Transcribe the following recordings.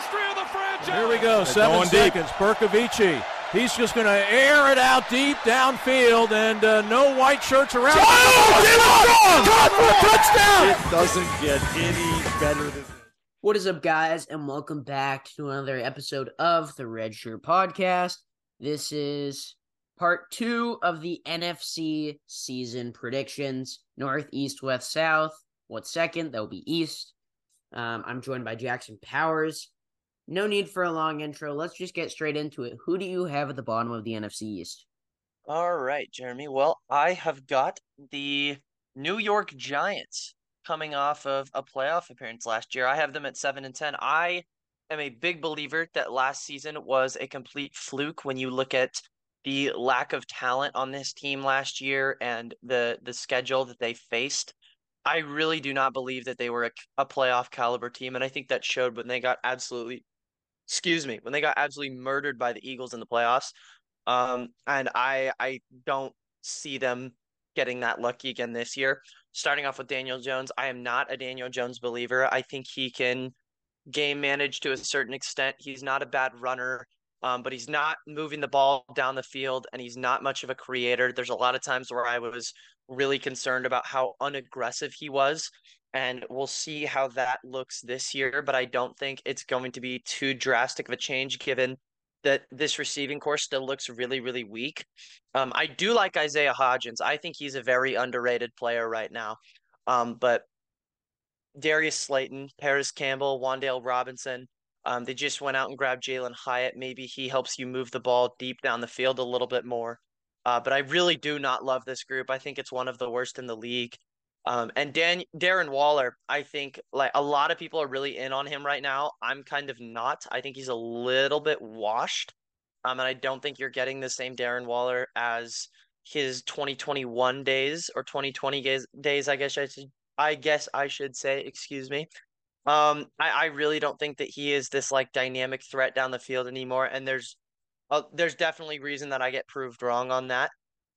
history of the franchise. Here we go, seven seconds. Berkovici. He's just going to air it out deep downfield, and uh, no white shirts around. Oh, Caught for a touchdown! It doesn't get any better than this. What is up, guys, and welcome back to another episode of the Red Shirt Podcast. This is part two of the NFC season predictions North, East, West, South. What's second? That will be East. Um, I'm joined by Jackson Powers. No need for a long intro. Let's just get straight into it. Who do you have at the bottom of the NFC East? All right, Jeremy. Well, I have got the New York Giants coming off of a playoff appearance last year. I have them at 7 and 10. I am a big believer that last season was a complete fluke when you look at the lack of talent on this team last year and the the schedule that they faced. I really do not believe that they were a, a playoff caliber team and I think that showed when they got absolutely excuse me, when they got absolutely murdered by the Eagles in the playoffs. Um, and I I don't see them getting that lucky again this year. Starting off with Daniel Jones, I am not a Daniel Jones believer. I think he can game manage to a certain extent. He's not a bad runner, um, but he's not moving the ball down the field, and he's not much of a creator. There's a lot of times where I was really concerned about how unaggressive he was. And we'll see how that looks this year, but I don't think it's going to be too drastic of a change given that this receiving core still looks really, really weak. Um, I do like Isaiah Hodgins. I think he's a very underrated player right now. Um, but Darius Slayton, Parris Campbell, Wan'Dale Robinson, um, they just went out and grabbed Jalin Hyatt. Maybe he helps you move the ball deep down the field a little bit more. Uh, but I really do not love this group. I think it's one of the worst in the league. Um, and Dan Darren Waller, I think like a lot of people are really in on him right now. I'm kind of not. I think he's a little bit washed. Um, and I don't think you're getting the same Darren Waller as his 2021 days or 2020 days, days I guess I should I guess I should say, excuse me. Um, I, I really don't think that he is this like dynamic threat down the field anymore. And there's there's definitely reason that I get proved wrong on that.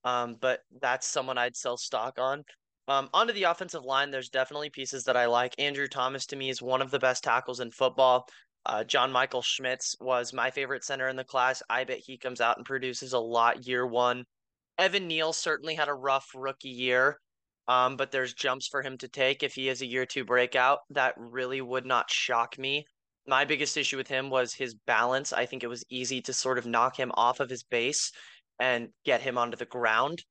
Um, but that's someone I'd sell stock on. Um, onto the offensive line, there's definitely pieces that I like. Andrew Thomas to me is one of the best tackles in football. Uh, John Michael Schmitz was my favorite center in the class. I bet he comes out and produces a lot year one. Evan Neal certainly had a rough rookie year, um, but there's jumps for him to take if he is a year two breakout. That really would not shock me. My biggest issue with him was his balance. I think it was easy to sort of knock him off of his base and get him onto the ground.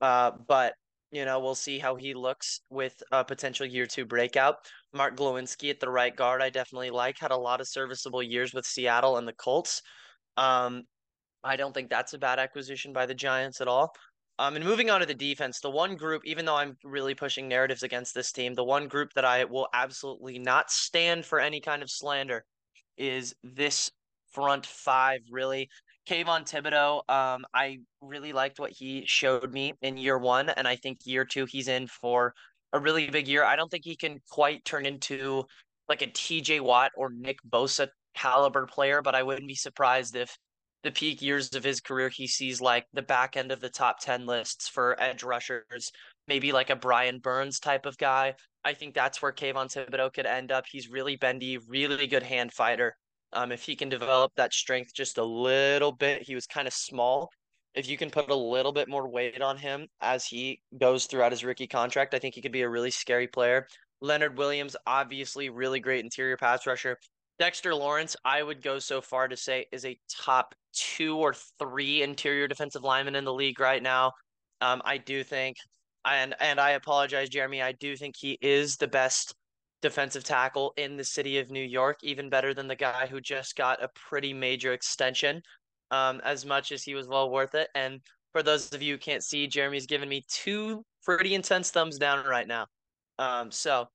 Uh, but you know, we'll see how he looks with a potential year two breakout. Mark Glowinski at the right guard, I definitely like. Had a lot of serviceable years with Seattle and the Colts. Um, I don't think that's a bad acquisition by the Giants at all. Um, and moving on to the defense, the one group, even though I'm really pushing narratives against this team, the one group that I will absolutely not stand for any kind of slander is this front five, really. Kayvon Thibodeaux, um, I really liked what he showed me in year one, and I think year two he's in for a really big year. I don't think he can quite turn into like a TJ Watt or Nick Bosa caliber player, but I wouldn't be surprised if the peak years of his career he sees like the back end of the top 10 lists for edge rushers, maybe like a Brian Burns type of guy. I think that's where Kayvon Thibodeaux could end up. He's really bendy, really good hand fighter. Um, if he can develop that strength just a little bit, he was kind of small. If you can put a little bit more weight on him as he goes throughout his rookie contract, I think he could be a really scary player. Leonard Williams, obviously, really great interior pass rusher. Dexter Lawrence, I would go so far to say, is a top two or three interior defensive lineman in the league right now. Um, I do think, and and I apologize, Jeremy. I do think he is the best defensive tackle in the city of New York, even better than the guy who just got a pretty major extension. Um, as much as he was well worth it. And for those of you who can't see, Jeremy's giving me two pretty intense thumbs down right now. Um, so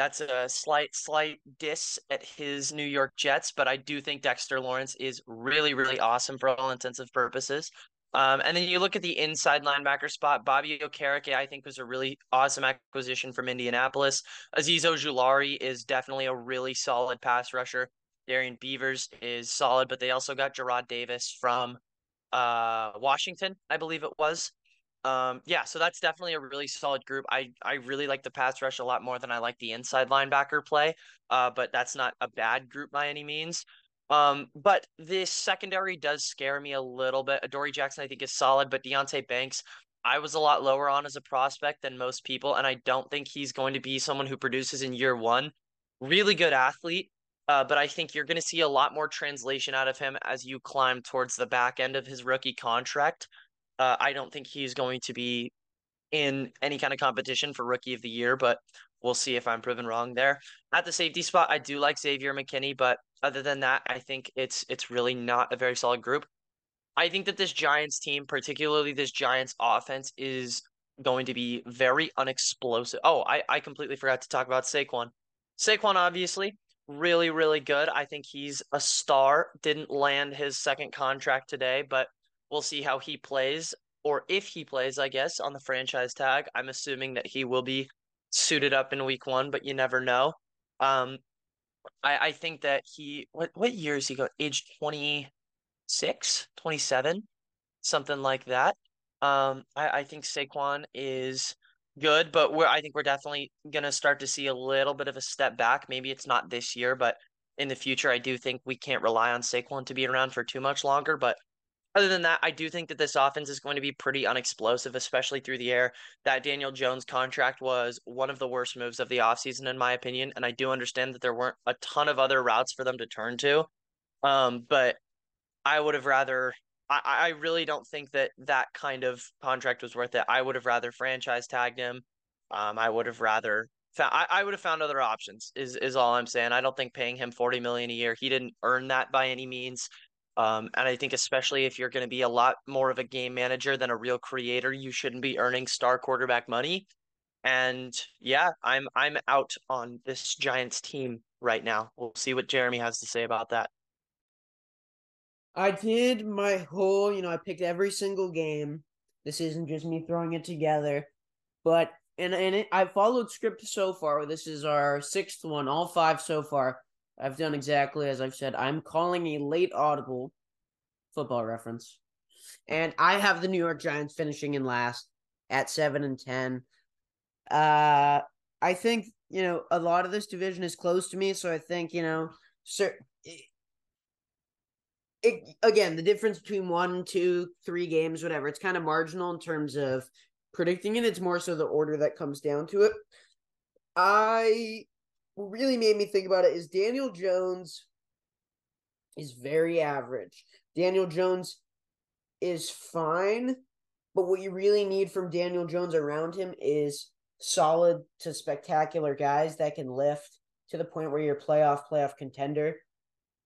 that's a slight, slight diss at his New York Jets, but I do think Dexter Lawrence is really, really awesome for all intensive purposes. Um, and then you look at the inside linebacker spot. Bobby Okereke, I think, was a really awesome acquisition from Indianapolis. Azeez Ojulari is definitely a really solid pass rusher. Darrian Beavers is solid, but they also got Jarrad Davis from uh, Washington, I believe it was. Um, yeah, so that's definitely a really solid group. I I really like the pass rush a lot more than I like the inside linebacker play. Uh, but that's not a bad group by any means. Um, but this secondary does scare me a little bit. Adoree Jackson, I think, is solid, but Deonte Banks, I was a lot lower on as a prospect than most people, and I don't think he's going to be someone who produces in year one. Really good athlete, uh, but I think you're going to see a lot more translation out of him as you climb towards the back end of his rookie contract. Uh, I don't think he's going to be in any kind of competition for rookie of the year, but we'll see if I'm proven wrong there. At the safety spot, I do like Xavier McKinney, but other than that, I think it's it's really not a very solid group. I think that this Giants team, particularly this Giants offense, is going to be very unexplosive. Oh, I, I completely forgot to talk about Saquon. Saquon, obviously, really, really good. I think he's a star. Didn't land his second contract today, but We'll see how he plays, or if he plays, I guess, on the franchise tag. I'm assuming that he will be suited up in week one, but you never know. Um, I, I think that he, what, what year is he go? Age 26, 27, something like that. Um, I, I think Saquon is good, but we're, I think we're definitely going to start to see a little bit of a step back. Maybe it's not this year, but in the future, I do think we can't rely on Saquon to be around for too much longer. But other than that, I do think that this offense is going to be pretty unexplosive, especially through the air. That Daniel Jones contract was one of the worst moves of the offseason, in my opinion. And I do understand that there weren't a ton of other routes for them to turn to. Um, but I would have rather, I, I really don't think that that kind of contract was worth it. I would have rather franchise tagged him. Um, I would have rather, I, I would have found other options, is, is all I'm saying. I don't think paying him 40 million a year, he didn't earn that by any means. Um, and I think especially if you're going to be a lot more of a game manager than a real creator, you shouldn't be earning star quarterback money. And yeah, I'm I'm out on this Giants team right now. We'll see what Jeremy has to say about that. I did my whole, you know, I picked every single game. This isn't just me throwing it together, but and and it, I followed script so far. This is our sixth one, all five so far. I've done exactly as I've said. I'm calling a late audible football reference. And I have the New York Giants finishing in last at 7 and 10. Uh I think, you know, a lot of this division is close to me, so I think, you know, sir it, again, the difference between one, two, three games, whatever, it's kind of marginal in terms of predicting it. It's more so the order that comes down to it. I really made me think about it is Daniel Jones is very average. Daniel Jones is fine, but what you really need from Daniel Jones around him is solid to spectacular guys that can lift to the point where you're a playoff playoff contender.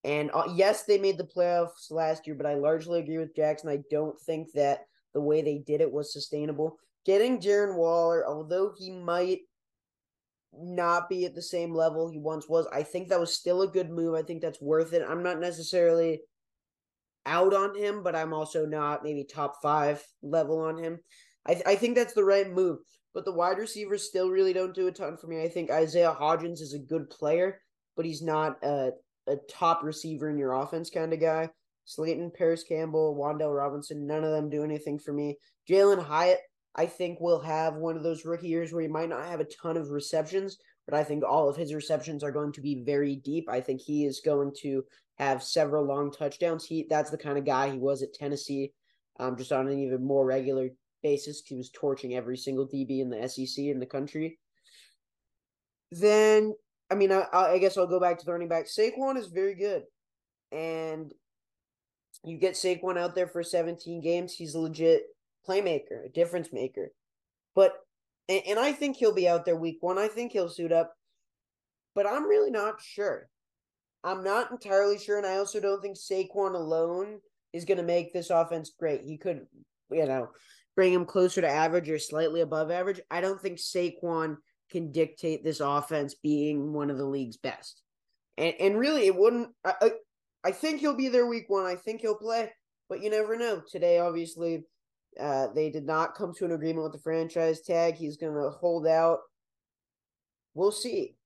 And uh, yes, they made the playoffs last year, but I largely agree with Jackson. I don't think that the way they did it was sustainable. Getting Darren Waller, although he might not be at the same level he once was. I think that was still a good move. I think that's worth it. I'm not necessarily out on him, but I'm also not maybe top five level on him. I, I think that's the right move. But the wide receivers still really don't do a ton for me. I think Isaiah Hodgins is a good player, but he's not a, a top receiver in your offense kind of guy. Slayton, Parris Campbell, Wan'Dale Robinson, none of them do anything for me. Jalin Hyatt, I think will have one of those rookie years where he might not have a ton of receptions, but I think all of his receptions are going to be very deep. I think he is going to have several long touchdowns. He that's the kind of guy he was at Tennessee, um, just on an even more regular basis. He was torching every single DB in the SEC in the country. Then, I mean, I, I guess I'll go back to the running back. Saquon is very good, and you get Saquon out there for 17 games. He's legit playmaker, a difference maker. But and, and I think he'll be out there week one. I think he'll suit up. But I'm really not sure. I'm not entirely sure, and I also don't think Saquon alone is going to make this offense great. He could, you know, bring him closer to average or slightly above average. I don't think Saquon can dictate this offense being one of the league's best. And and really, it wouldn't. I, I, I think he'll be there week one. I think he'll play, but you never know. Today, obviously, uh, they did not come to an agreement with the franchise tag. He's going to hold out. We'll see.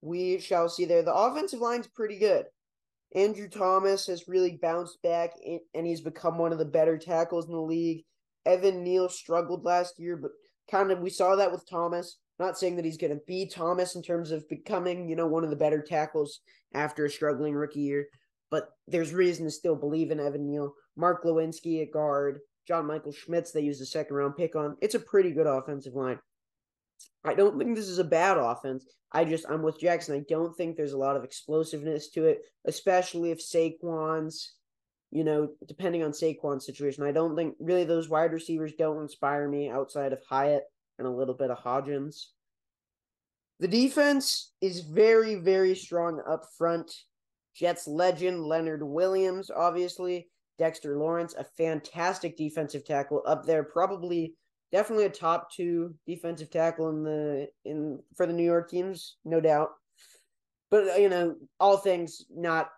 We shall see there. The offensive line's pretty good. Andrew Thomas has really bounced back and he's become one of the better tackles in the league. Evan Neal struggled last year, but kind of we saw that with Thomas. Not saying that he's going to be Thomas in terms of becoming, you know, one of the better tackles after a struggling rookie year, but there's reason to still believe in Evan Neal. Mark Glowinski at guard, John Michael Schmitz, they used a second round pick on. It's a pretty good offensive line. I don't think this is a bad offense. I just I'm with Jackson. I don't think there's a lot of explosiveness to it, especially if Saquon's, you know, depending on Saquon's situation. I don't think really those wide receivers don't inspire me outside of Hyatt and a little bit of Hodgins. The defense is very, very strong up front. Jets legend Leonard Williams, obviously. Dexter Lawrence, a fantastic defensive tackle up there, probably definitely a top two defensive tackle in the in for the New York teams, no doubt. But uh, you know, all things not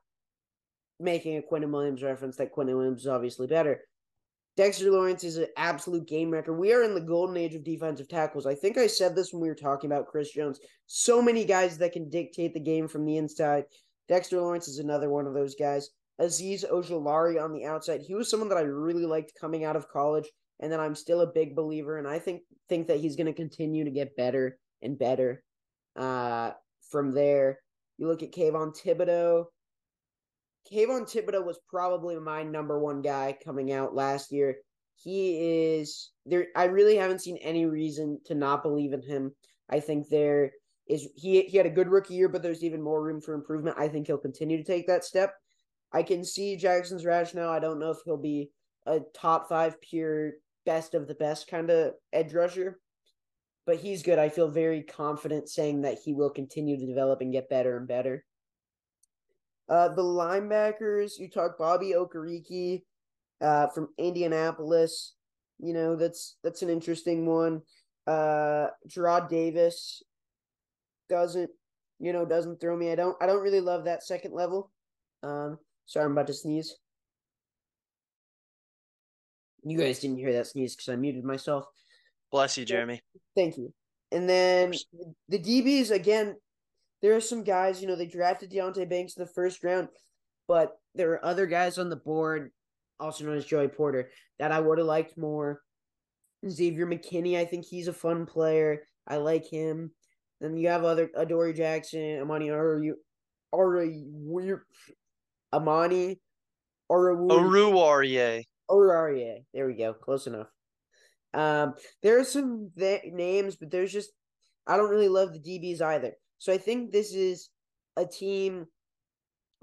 making a Quinnen Williams reference that Quinnen Williams is obviously better. Dexter Lawrence is an absolute game wrecker. We are in the golden age of defensive tackles. I think I said this when we were talking about Chris Jones. So many guys that can dictate the game from the inside. Dexter Lawrence is another one of those guys. Azeez Ojulari on the outside. He was someone that I really liked coming out of college and then I'm still a big believer, and I think think that he's going to continue to get better and better. Uh, from there, you look at Kayvon Thibodeaux. Kayvon Thibodeaux was probably my number one guy coming out last year. He is there. I really haven't seen any reason to not believe in him. I think there is he he had a good rookie year, but there's even more room for improvement. I think he'll continue to take that step. I can see Jackson's rationale. I don't know if he'll be a top five pure best of the best kind of edge rusher. But he's good. I feel very confident saying that he will continue to develop and get better and better. Uh, the linebackers, you talk Bobby Okereke uh, from Indianapolis. You know, that's that's an interesting one. Uh Jarrad Davis doesn't, you know, doesn't throw me. I don't I don't really love that second level. Um, sorry, I'm about to sneeze. You guys didn't hear that sneeze because I muted myself. Bless you, Jeremy. Thank you. And then the DBs again. There are some guys, you know, they drafted Deonte Banks in the first round, but there are other guys on the board, also known as Joey Porter, that I would have liked more. Xavier McKinney, I think he's a fun player. I like him. Then you have other Adoree Jackson, Amani Aru, Aru, Amani Oruwariye. Aurarie. There we go. Close enough. Um, there are some th- names, but there's just I don't really love the DBs either. So I think this is a team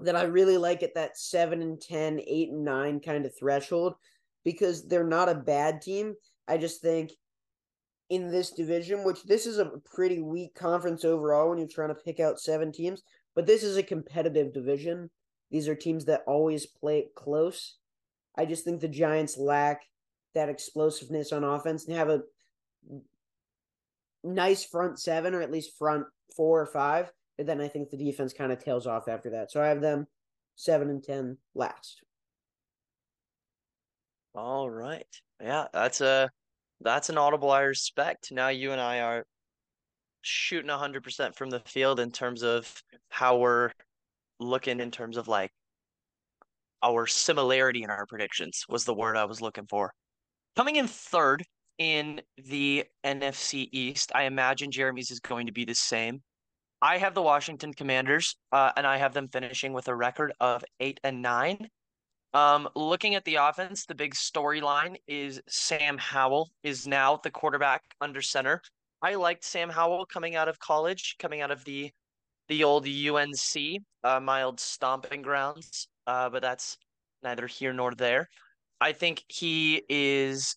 that I really like at that 7 and 10, 8 and 9 kind of threshold because they're not a bad team. I just think in this division, which this is a pretty weak conference overall when you're trying to pick out seven teams, but this is a competitive division. These are teams that always play it close. I just think the Giants lack that explosiveness on offense and have a nice front seven or at least front four or five. But then I think the defense kind of tails off after that. So I have them seven and ten last. All right. Yeah, that's a that's an audible I respect. Now you and I are shooting hundred percent from the field in terms of how we're looking in terms of like our similarity in our predictions was the word I was looking for. Coming in third in the NFC East, I imagine Jeremy's is going to be the same. I have the Washington Commanders, uh, and I have them finishing with a record of eight and nine. Um, looking at the offense, the big storyline is Sam Howell is now the quarterback under center. I liked Sam Howell coming out of college, coming out of the the old UNC, uh, mild stomping grounds uh, but that's neither here nor there. I think he is.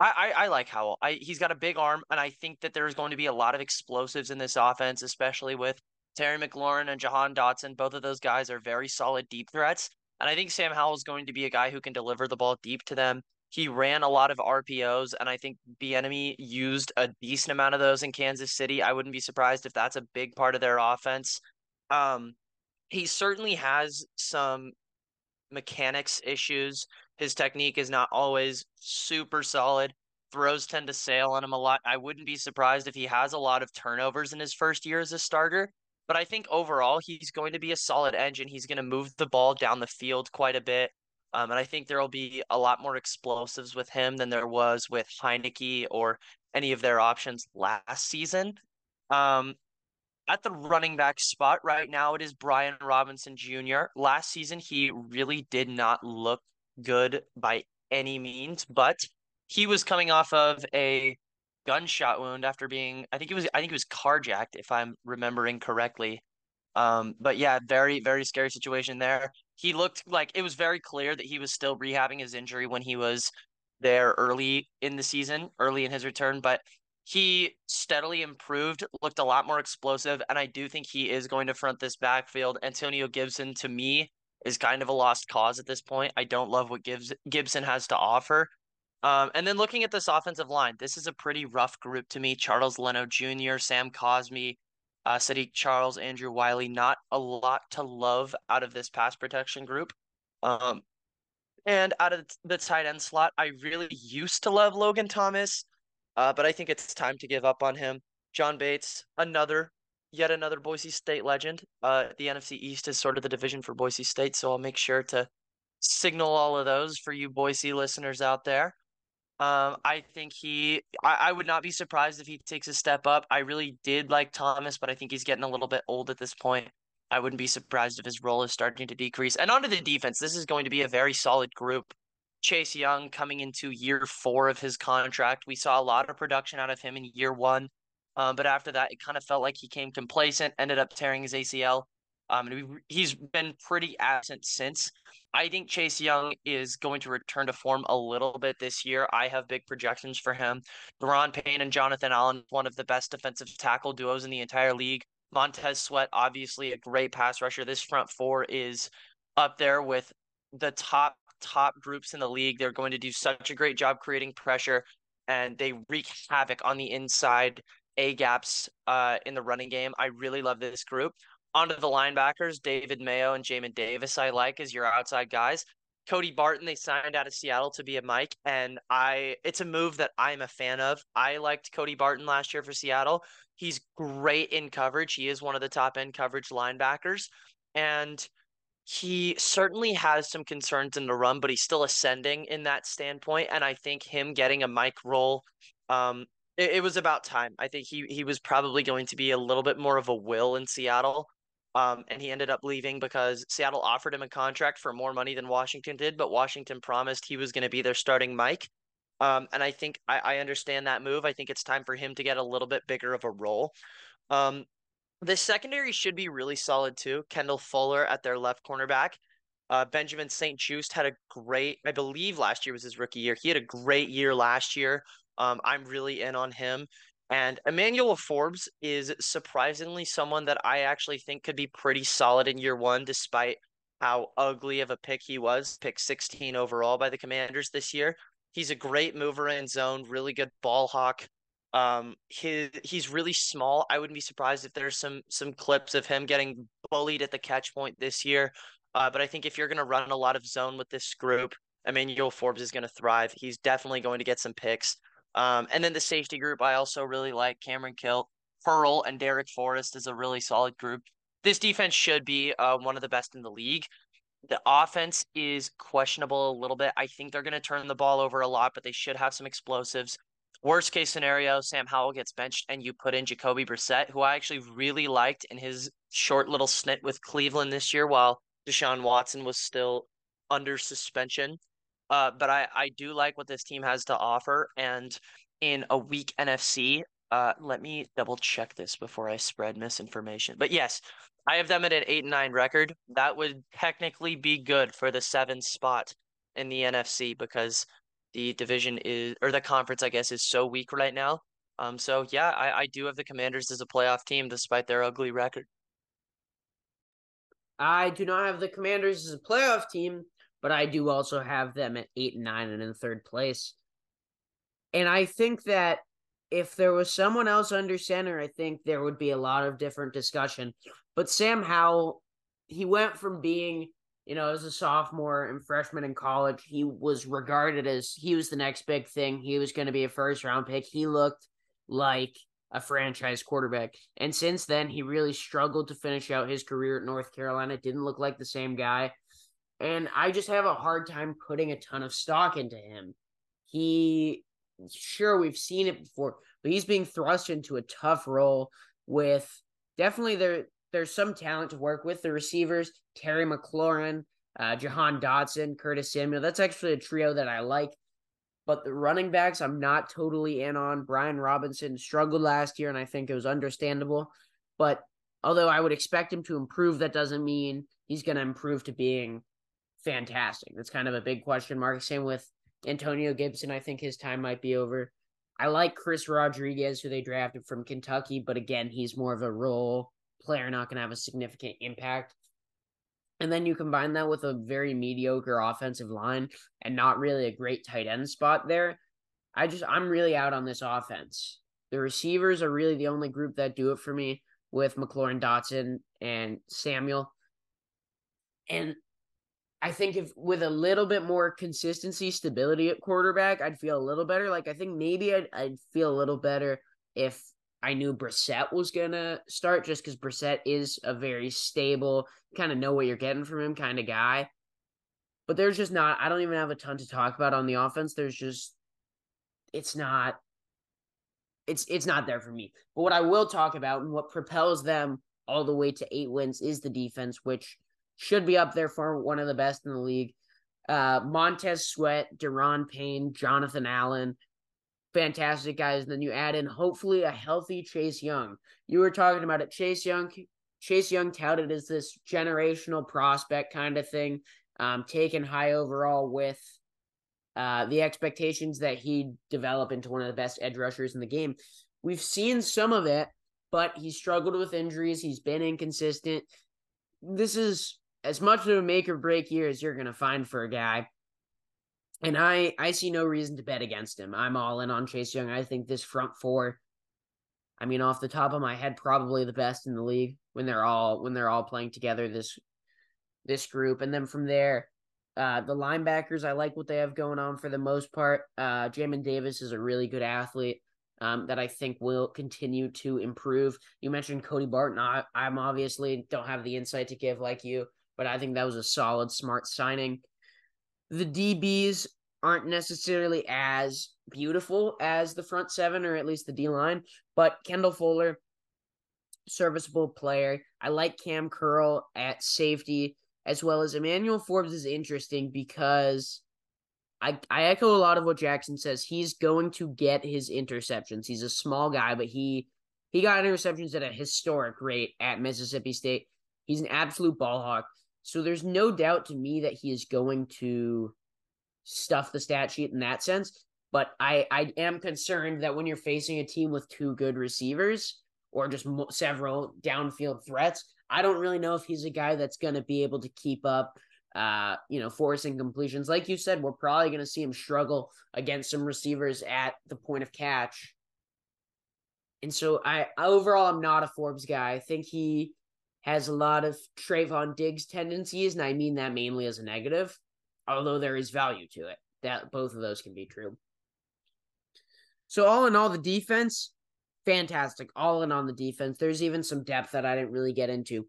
I, I, I like Howell. I he's got a big arm, and I think that there's going to be a lot of explosives in this offense, especially with Terry McLaurin and Jahan Dotson. Both of those guys are very solid deep threats, and I think Sam Howell is going to be a guy who can deliver the ball deep to them. He ran a lot of RPOs, and I think Bieniemy used a decent amount of those in Kansas City. I wouldn't be surprised if that's a big part of their offense. Um, he certainly has some mechanics issues. His technique is not always super solid. Throws tend to sail on him a lot. I wouldn't be surprised if he has a lot of turnovers in his first year as a starter. But I think overall, he's going to be a solid engine. He's going to move the ball down the field quite a bit. Um, and I think there will be a lot more explosives with him than there was with Heinicke or any of their options last season. Um, at the running back spot right now, it is Brian Robinson Jr. Last season, he really did not look good by any means, but he was coming off of a gunshot wound after being, I think it was, I think he was carjacked, if I'm remembering correctly. Um, but yeah, very, very scary situation there. He looked like it was very clear that he was still rehabbing his injury when he was there early in the season, early in his return, but he steadily improved, looked a lot more explosive, and I do think he is going to front this backfield. Antonio Gibson, to me, is kind of a lost cause at this point. I don't love what Gibbs Gibson has to offer. Um, and then looking at this offensive line, this is a pretty rough group to me. Charles Leno Jr., Sam Cosmi, uh, Saahdiq Charles, Andrew Wylie. Not a lot to love out of this pass protection group. Um, and out of the tight end slot, I really used to love Logan Thomas, uh, but I think it's time to give up on him. John Bates, another, yet another Boise State legend. Uh, the NFC East is sort of the division for Boise State, so I'll make sure to signal all of those for you Boise listeners out there. Um, I think he, I, I would not be surprised if he takes a step up. I really did like Thomas, but I think he's getting a little bit old at this point. I wouldn't be surprised if his role is starting to decrease. And onto the defense, this is going to be a very solid group. Chase Young coming into year four of his contract. We saw a lot of production out of him in year one. Um, but after that, it kind of felt like he came complacent, ended up tearing his ACL. Um, and he's been pretty absent since. I think Chase Young is going to return to form a little bit this year. I have big projections for him. Daron Payne and Jonathan Allen, one of the best defensive tackle duos in the entire league. Montez Sweat, obviously a great pass rusher. This front four is up there with the top top groups in the league. They're going to do such a great job creating pressure, and they wreak havoc on the inside a gaps uh, in the running game. I really love this group. Onto the linebackers, David Mayo and Jamin Davis, I like as your outside guys. Cody Barton, they signed out of Seattle to be a Mike, and I it's a move that I'm a fan of. I liked Cody Barton last year for Seattle. He's great in coverage. He is one of the top end coverage linebackers. And he certainly has some concerns in the run, but he's still ascending in that standpoint. And I think him getting a Mike role, um, it, it was about time. I think he he was probably going to be a little bit more of a will in Seattle. Um, and he ended up leaving because Seattle offered him a contract for more money than Washington did, but Washington promised he was going to be their starting Mike. Um, and I think I, I understand that move. I think it's time for him to get a little bit bigger of a role. Um, the secondary should be really solid too. Kendall Fuller at their left cornerback. Uh, Benjamin St. Juste had a great, I believe last year was his rookie year. He had a great year last year. Um, I'm really in on him. And Emmanuel Forbes is surprisingly someone that I actually think could be pretty solid in year one, despite how ugly of a pick he was, pick 16 overall by the Commanders this year. He's a great mover in zone, really good ball hawk. Um, he he's really small. I wouldn't be surprised if there's some some clips of him getting bullied at the catch point this year. Uh, but I think if you're going to run a lot of zone with this group, Emmanuel Forbes is going to thrive. He's definitely going to get some picks. Um, and then the safety group, I also really like Cameron Kill, Pearl, and Darrick Forrest is a really solid group. This defense should be uh, one of the best in the league. The offense is questionable a little bit. I think they're going to turn the ball over a lot, but they should have some explosives. Worst case scenario, Sam Howell gets benched and you put in Jacoby Brissett, who I actually really liked in his short little snit with Cleveland this year while Deshaun Watson was still under suspension. Uh, but I, I do like what this team has to offer. And in a weak NFC, uh, let me double check this before I spread misinformation. But yes, I have them at an eight and nine record. That would technically be good for the seventh spot in the NFC because the division is or the conference, I guess, is so weak right now. Um, so yeah, I, I do have the Commanders as a playoff team despite their ugly record. I do not have the Commanders as a playoff team but I do also have them at eight and nine and in third place. And I think that if there was someone else under center, I think there would be a lot of different discussion. But Sam Howell, he went from being, you know, as a sophomore and freshman in college, he was regarded as he was the next big thing. He was going to be a first round pick. He looked like a franchise quarterback. And since then, he really struggled to finish out his career at North Carolina. Didn't look like the same guy. And I just have a hard time putting a ton of stock into him. He, sure, we've seen it before, but he's being thrust into a tough role with definitely there. There's some talent to work with. The receivers, Terry McLaurin, uh, Jahan Dotson, Curtis Samuel. That's actually a trio that I like. But the running backs, I'm not totally in on. Brian Robinson struggled last year, and I think it was understandable. But although I would expect him to improve, that doesn't mean he's going to improve to being fantastic. That's kind of a big question mark. Same with Antonio Gibson. I think his time might be over. I like Chris Rodriguez, who they drafted from Kentucky, but again, he's more of a role player, not going to have a significant impact. And then you combine that with a very mediocre offensive line and not really a great tight end spot there. I just, I'm really out on this offense. The receivers are really the only group that do it for me with McLaurin Dotson and Samuel. And I think if with a little bit more consistency, stability at quarterback, I'd feel a little better. Like I think maybe I'd, I'd feel a little better if I knew Brissett was gonna start just because Brissett is a very stable, kind of know what you're getting from him kind of guy. But there's just not. I don't even have a ton to talk about on the offense. There's just, it's not. It's it's not there for me. But what I will talk about and what propels them all the way to eight wins is the defense, which should be up there for one of the best in the league. Uh, Montez Sweat, Daron Payne, Jonathan Allen, fantastic guys. And then you add in hopefully a healthy Chase Young. You were talking about it. Chase Young, Chase Young touted as this generational prospect kind of thing, um, taken high overall with uh, the expectations that he'd develop into one of the best edge rushers in the game. We've seen some of it, but he struggled with injuries. He's been inconsistent. This is as much of a make or break year as you're going to find for a guy and I I see no reason to bet against him. I'm all in on Chase Young. I think this front four, I mean, off the top of my head, probably the best in the league when they're all when they're all playing together. This this group, and then from there, uh, the linebackers, I like what they have going on for the most part. Uh, Jamin Davis is a really good athlete. Um, that I think will continue to improve. You mentioned Cody Barton. I, I'm obviously don't have the insight to give like you, but I think that was a solid, smart signing the DBs aren't necessarily as beautiful as the front seven or at least the D line, but Kendall Fuller, serviceable player. I like Cam Curl at safety as well as Emmanuel Forbes is interesting because I I echo a lot of what Jackson says. He's going to get his interceptions. He's a small guy, but he he got interceptions at a historic rate at Mississippi State. He's an absolute ball hawk. So there's no doubt to me that he is going to stuff the stat sheet in that sense. But I, I am concerned that when you're facing a team with two good receivers or just mo- several downfield threats, I don't really know if he's a guy that's going to be able to keep up, uh, you know, forcing completions. Like you said, we're probably going to see him struggle against some receivers at the point of catch. And so I overall, I'm not a Forbes guy. I think he has a lot of Trevon Diggs tendencies, and I mean that mainly as a negative, although there is value to it. That both of those can be true. So all in all, the defense, fantastic. All in on the defense. There's even some depth that I didn't really get into.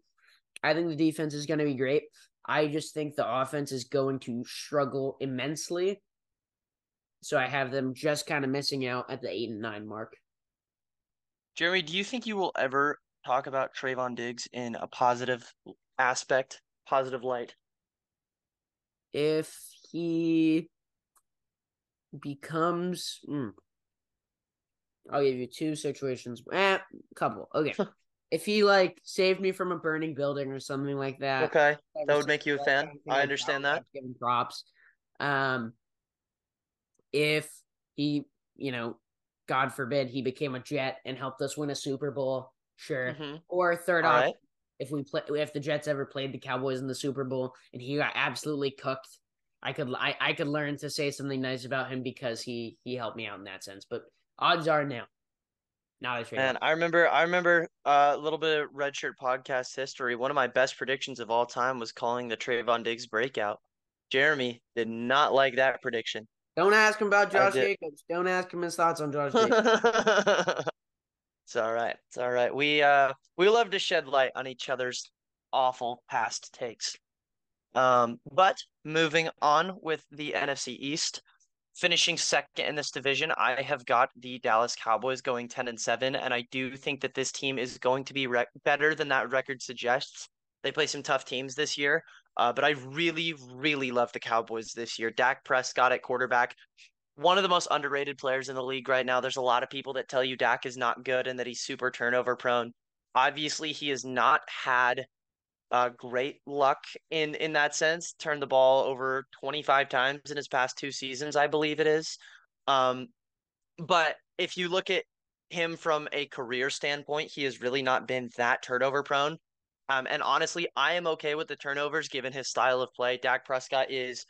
I think the defense is going to be great. I just think the offense is going to struggle immensely. So I have them just kind of missing out at the eight and nine mark. Jeremy, do you think you will ever talk about Trevon Diggs in a positive aspect, positive light? If he becomes, mm, I'll give you two situations. Eh, couple. Okay. if he like saved me from a burning building or something like that. Okay, that would make you a fan. I understand that. Giving props. Um, if he, you know, God forbid, he became a Jet and helped us win a Super Bowl, Sure. Mm-hmm. Or third off, right. if we play, if the Jets ever played the Cowboys in the Super Bowl and he got absolutely cooked, I could I, I could learn to say something nice about him because he he helped me out in that sense. But odds are now. Not a trade. And I remember I remember uh, a little bit of redshirt podcast history. One of my best predictions of all time was calling the Trevon Diggs breakout. Jeremy did not like that prediction. Don't ask him about Josh Jacobs. Don't ask him his thoughts on Josh Jacobs. It's all right. It's all right. We uh we love to shed light on each other's awful past takes. Um, but moving on with the NFC East, finishing second in this division, I have got the Dallas Cowboys going 10 and 7, and I do think that this team is going to be rec- better than that record suggests. They play some tough teams this year, uh, but I really, really love the Cowboys this year. Dak Prescott at quarterback, one of the most underrated players in the league right now. There's a lot of people that tell you Dak is not good and that he's super turnover prone. Obviously, he has not had uh, great luck in in that sense. Turned the ball over 25 times in his past two seasons, I believe it is. Um, but if you look at him from a career standpoint, he has really not been that turnover prone. Um, and honestly, I am okay with the turnovers given his style of play. Dak Prescott is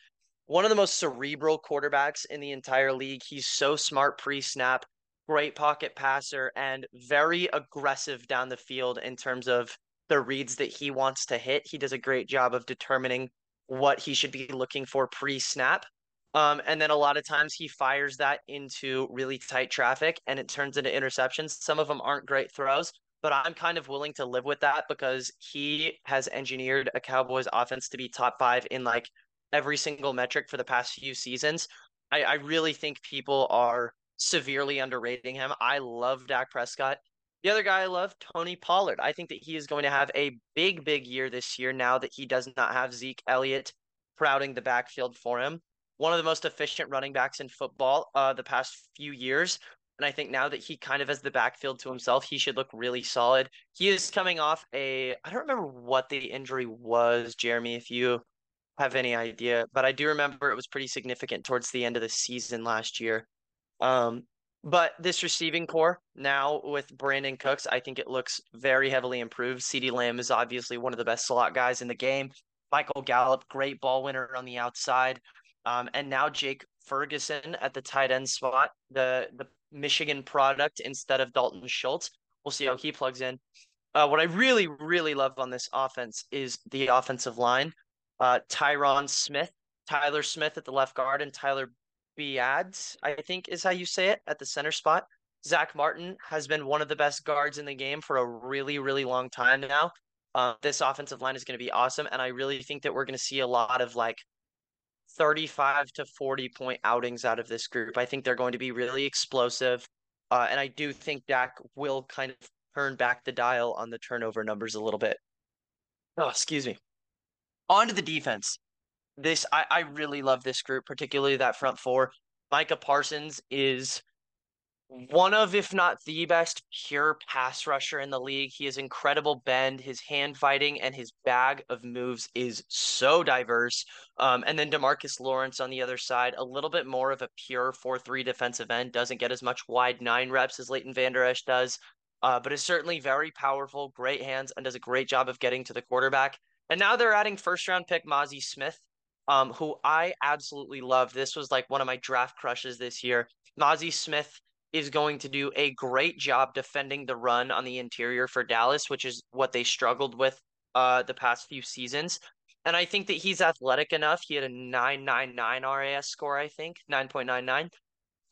one of the most cerebral quarterbacks in the entire league. He's so smart pre snap, great pocket passer, and very aggressive down the field in terms of the reads that he wants to hit. He does a great job of determining what he should be looking for pre snap. Um, and then a lot of times he fires that into really tight traffic and it turns into interceptions. Some of them aren't great throws, but I'm kind of willing to live with that because he has engineered a Cowboys offense to be top five in like every single metric for the past few seasons. I, I really think people are severely underrating him. I love Dak Prescott. The other guy I love, Tony Pollard. I think that he is going to have a big, big year this year now that he does not have Zeke Elliott crowding the backfield for him. One of the most efficient running backs in football uh, the past few years. And I think now that he kind of has the backfield to himself, he should look really solid. He is coming off a, I don't remember what the injury was, Jeremy, if you have any idea, but I do remember it was pretty significant towards the end of the season last year. Um, but this receiving core now with Brandin Cooks, I think it looks very heavily improved. CeeDee Lamb is obviously one of the best slot guys in the game. Michael Gallup, great ball winner on the outside. Um, and now Jake Ferguson at the tight end spot, the the Michigan product instead of Dalton Schultz. We'll see how he plugs in. Uh, what I really, really love on this offense is the offensive line. Uh, Tyron Smith, Tyler Smith at the left guard, and Tyler Biadasz, I think is how you say it, at the center spot. Zack Martin has been one of the best guards in the game for a really, really long time now. Uh, this offensive line is going to be awesome, and I really think that we're going to see a lot of like 35 to 40 point outings out of this group. I think they're going to be really explosive, uh, and I do think Dak will kind of turn back the dial on the turnover numbers a little bit. Oh, excuse me. On to the defense this I, I really love this group, particularly that front four. Micah Parsons is one of, if not the best, pure pass rusher in the league. He has incredible bend. His hand fighting and his bag of moves is so diverse. Um, and then Demarcus Lawrence on the other side, a little bit more of a pure 4 3 defensive end, doesn't get as much wide nine reps as Leighton Vander Esch does, uh, but is certainly very powerful, great hands, and does a great job of getting to the quarterback. And now they're adding first round pick Mazi Smith, um, who I absolutely love. This was like one of my draft crushes this year. Mazi Smith is going to do a great job defending the run on the interior for Dallas, which is what they struggled with uh, the past few seasons. And I think that he's athletic enough. He had a 999 RAS score, I think, 9.99.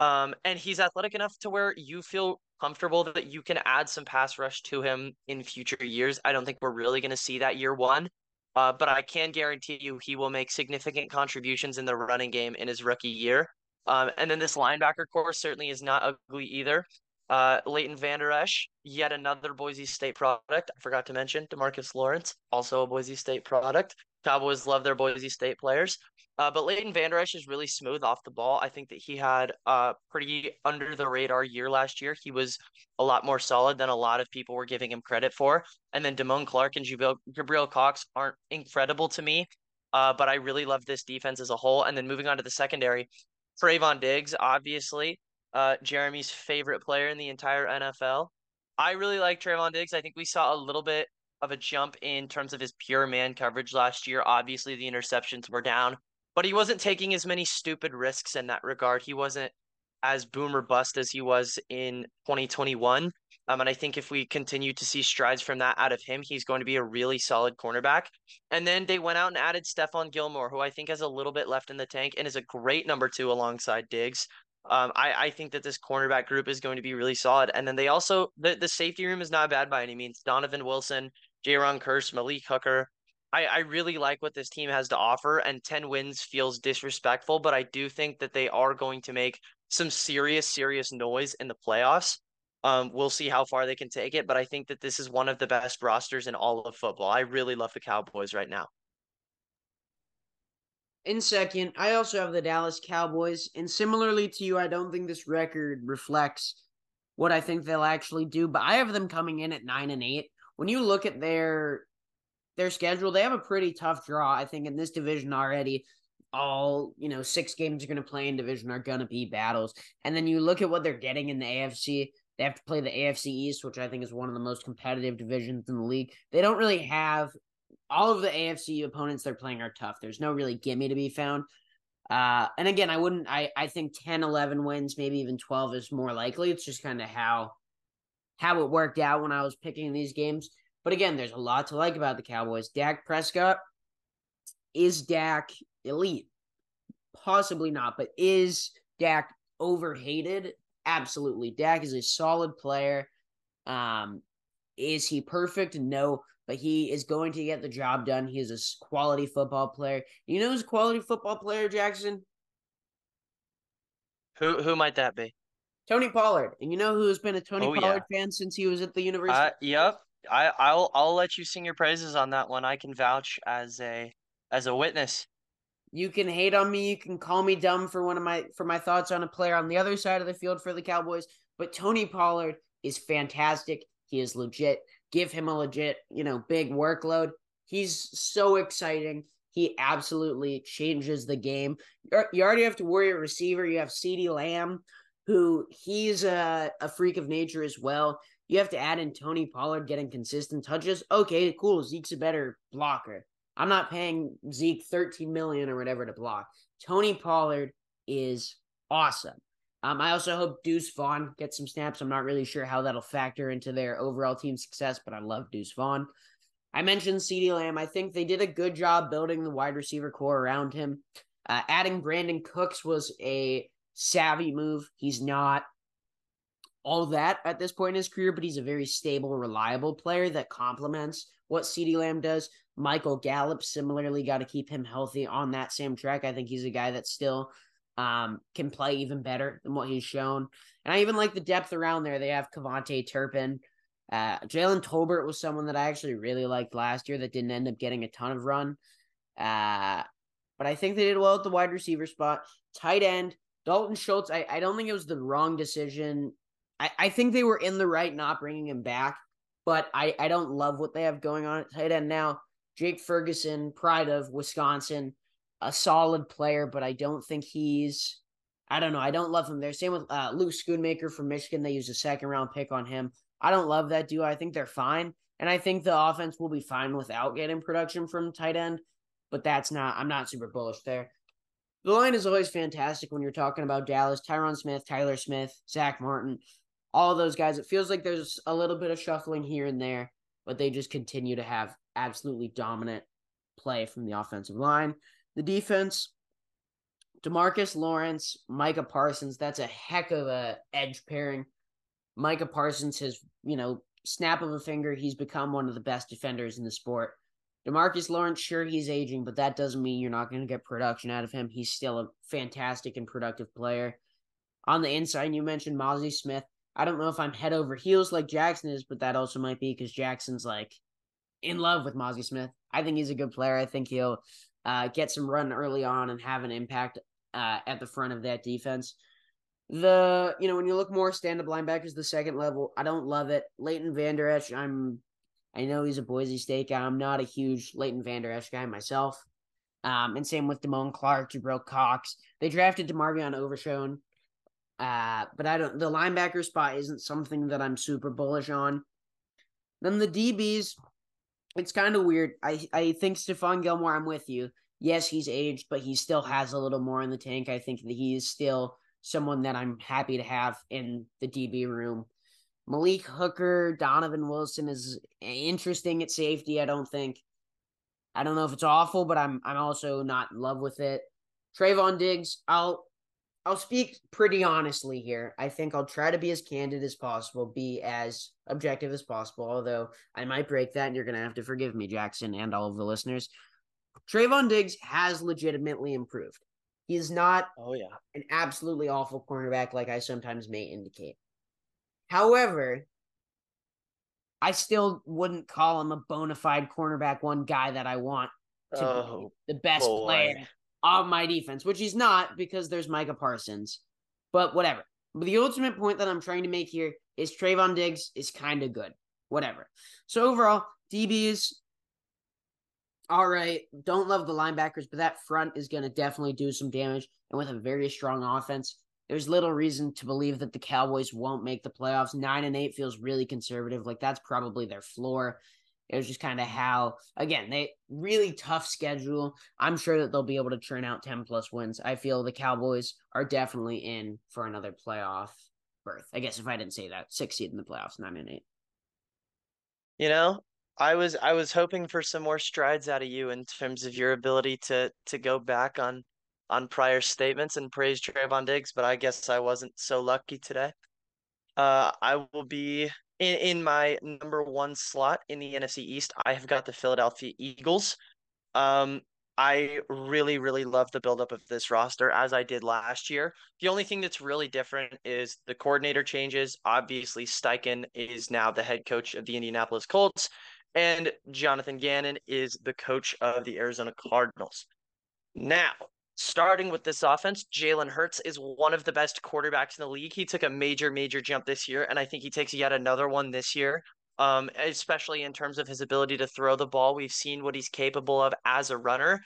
Um, and he's athletic enough to where you feel comfortable that you can add some pass rush to him in future years. I don't think we're really going to see that year one. Uh, but I can guarantee you he will make significant contributions in the running game in his rookie year. Um, and then this linebacker core certainly is not ugly either. Uh, Leighton Vander Esch, yet another Boise State product. I forgot to mention Demarcus Lawrence, also a Boise State product. Cowboys love their Boise State players. Uh, but Leighton Vander Esch is really smooth off the ball. I think that he had a pretty under the radar year last year. He was a lot more solid than a lot of people were giving him credit for. And then Damone Clark and Gabriel Cox aren't incredible to me, uh, but I really love this defense as a whole. And then moving on to the secondary, Trevon Diggs, obviously, uh, Jeremy's favorite player in the entire NFL. I really like Trevon Diggs. I think we saw a little bit of a jump in terms of his pure man coverage last year. Obviously, the interceptions were down, but he wasn't taking as many stupid risks in that regard. He wasn't as boomer bust as he was in 2021. Um, and I think if we continue to see strides from that out of him, he's going to be a really solid cornerback. And then they went out and added Stephon Gilmore, who I think has a little bit left in the tank and is a great number two alongside Diggs. Um, I, I think that this cornerback group is going to be really solid. And then they also the, the safety room is not bad by any means. Donovan Wilson, Jayron Kearse, Malik Hooker, I, I really like what this team has to offer, and 10 wins feels disrespectful, but I do think that they are going to make some serious, serious noise in the playoffs. Um, we'll see how far they can take it, but I think that this is one of the best rosters in all of football. I really love the Cowboys right now. In second, I also have the Dallas Cowboys, and similarly to you, I don't think this record reflects what I think they'll actually do, but I have them coming in at 9 and 8. When you look at their their schedule, they have a pretty tough draw, I think, in this division already. All, you know, six games are going to play in division are going to be battles. And then you look at what they're getting in the AFC. They have to play the AFC East, which I think is one of the most competitive divisions in the league. They don't really have all of the AFC opponents they're playing are tough. There's no really gimme to be found. Uh, and again, I wouldn't, I, I think 10, 11 wins, maybe even 12 is more likely. It's just kind of how, how it worked out when I was picking these games. But again, there's a lot to like about the Cowboys. Dak Prescott is Dak elite? Possibly not, but is Dak overhated? Absolutely. Dak is a solid player. Um, is he perfect? No, but he is going to get the job done. He is a quality football player. You know who's a quality football player, Jackson? Who who might that be? Tony Pollard. And you know who's been a Tony Oh, Pollard yeah. fan since he was at the university? Uh, yep. I I'll I'll let you sing your praises on that one. I can vouch as a as a witness. You can hate on me. You can call me dumb for one of my for my thoughts on a player on the other side of the field for the Cowboys. But Tony Pollard is fantastic. He is legit. Give him a legit, you know, big workload. He's so exciting. He absolutely changes the game. You already have to worry a receiver. You have CeeDee Lamb, who he's a, a freak of nature as well. You have to add in Tony Pollard getting consistent touches. Okay, cool. Zeke's a better blocker. I'm not paying Zeke 13 million or whatever to block. Tony Pollard is awesome. Um, I also hope Deuce Vaughn gets some snaps. I'm not really sure how that'll factor into their overall team success, but I love Deuce Vaughn. I mentioned CeeDee Lamb. I think they did a good job building the wide receiver core around him. Uh, adding Brandin Cooks was a savvy move. He's not all that at this point in his career, but he's a very stable, reliable player that complements what CeeDee Lamb does. Michael Gallup similarly got to keep him healthy on that same track. I think he's a guy that still um, can play even better than what he's shown. And I even like the depth around there. They have KaVontae Turpin. Uh, Jalen Tolbert was someone that I actually really liked last year that didn't end up getting a ton of run. Uh, but I think they did well at the wide receiver spot. Tight end, Dalton Schultz. I, I don't think it was the wrong decision. I, I think they were in the right not bringing him back, but I, I don't love what they have going on at tight end now. Jake Ferguson, pride of Wisconsin, a solid player, but I don't think he's. I don't know. I don't love him there. Same with uh, Luke Schoonmaker from Michigan. They used a second round pick on him. I don't love that duo. I think they're fine. And I think the offense will be fine without getting production from tight end. But that's not, I'm not super bullish there. The line is always fantastic when you're talking about Dallas, Tyron Smith, Tyler Smith, Zack Martin, all those guys. It feels like there's a little bit of shuffling here and there, but they just continue to have absolutely dominant play from the offensive line. The defense, Demarcus Lawrence, Micah Parsons, that's a heck of a edge pairing. Micah Parsons has, you know, snap of a finger, he's become one of the best defenders in the sport. Demarcus Lawrence, sure, he's aging, but that doesn't mean you're not going to get production out of him. He's still a fantastic and productive player. On the inside, you mentioned Mazi Smith. I don't know if I'm head over heels like Jackson is, but that also might be because Jackson's like in love with Mazi Smith. I think he's a good player. I think he'll uh, get some run early on and have an impact uh, at the front of that defense. The you know when you look more stand up linebackers, the second level, I don't love it. Leighton Vander Esch, I'm I know he's a Boise State guy. I'm not a huge Leighton Vander Esch guy myself. Um, and same with Damone Clark, Jabril Cox. They drafted DeMarvion Overshown. Uh, but I don't the linebacker spot isn't something that I'm super bullish on. Then the DBs, it's kind of weird. I I think Stephon Gilmore, I'm with you. Yes, he's aged, but he still has a little more in the tank. I think that he is still someone that I'm happy to have in the DB room. Malik Hooker, Donovan Wilson is interesting at safety. I don't think. I don't know if it's awful, but I'm I'm also not in love with it. Trevon Diggs, I'll I'll speak pretty honestly here. I think I'll try to be as candid as possible, be as objective as possible, although I might break that and you're going to have to forgive me, Jackson, and all of the listeners. Trevon Diggs has legitimately improved. He is not oh yeah an absolutely awful cornerback like I sometimes may indicate. However, I still wouldn't call him a bona fide cornerback one guy that I want to oh, be the best boy. player of my defense, which he's not because there's Micah Parsons. But whatever. But the ultimate point that I'm trying to make here is Trevon Diggs is kind of good. Whatever. So overall, DBs, all right. Don't love the linebackers, but that front is going to definitely do some damage. And with a very strong offense, there's little reason to believe that the Cowboys won't make the playoffs. Nine and eight feels really conservative. Like that's probably their floor. It was just kind of how, again, they really tough schedule. I'm sure that they'll be able to churn out 10 plus wins. I feel the Cowboys are definitely in for another playoff berth. I guess if I didn't say that, six seed in the playoffs, nine and eight. You know, I was I was hoping for some more strides out of you in terms of your ability to to go back on on prior statements and praise Trevon Diggs, but I guess I wasn't so lucky today. Uh, I will be in, in my number one slot in the NFC East. I have got the Philadelphia Eagles. Um, I really, really love the buildup of this roster as I did last year. The only thing that's really different is the coordinator changes. Obviously, Steichen is now the head coach of the Indianapolis Colts, and Jonathan Gannon is the coach of the Arizona Cardinals. Now, starting with this offense, Jalen Hurts is one of the best quarterbacks in the league. He took a major, major jump this year, and I think he takes yet another one this year. Um, especially in terms of his ability to throw the ball. We've seen what he's capable of as a runner.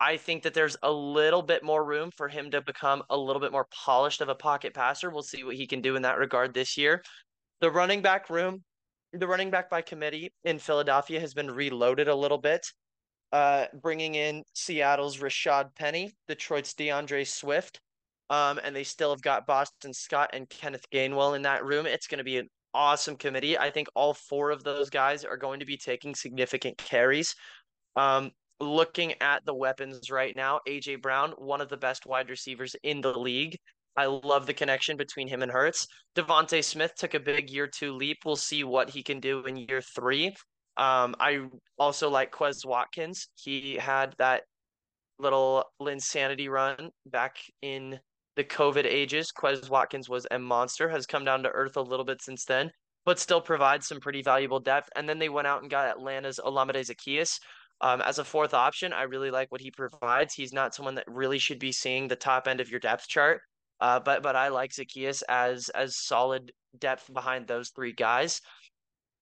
I think that there's a little bit more room for him to become a little bit more polished of a pocket passer. We'll see what he can do in that regard this year. The running back room, the running back by committee in Philadelphia has been reloaded a little bit uh, bringing in Seattle's Rashad Penny, Detroit's DeAndre Swift, um, and they still have got Boston Scott and Kenneth Gainwell in that room. It's going to be an awesome committee. I think all four of those guys are going to be taking significant carries. Um, looking at the weapons right now, AJ Brown, one of the best wide receivers in the league. I love the connection between him and Hurts. DeVonta Smith took a big year two leap. We'll see what he can do in year three. Um, I also like Quez Watkins. He had that little insanity run back in the COVID ages. Quez Watkins was a monster, has come down to earth a little bit since then, but still provides some pretty valuable depth. And then they went out and got Atlanta's Olamide Zaccheaus. Um, as a fourth option, I really like what he provides. He's not someone that really should be seeing the top end of your depth chart. Uh, but but I like Zaccheaus as as solid depth behind those three guys.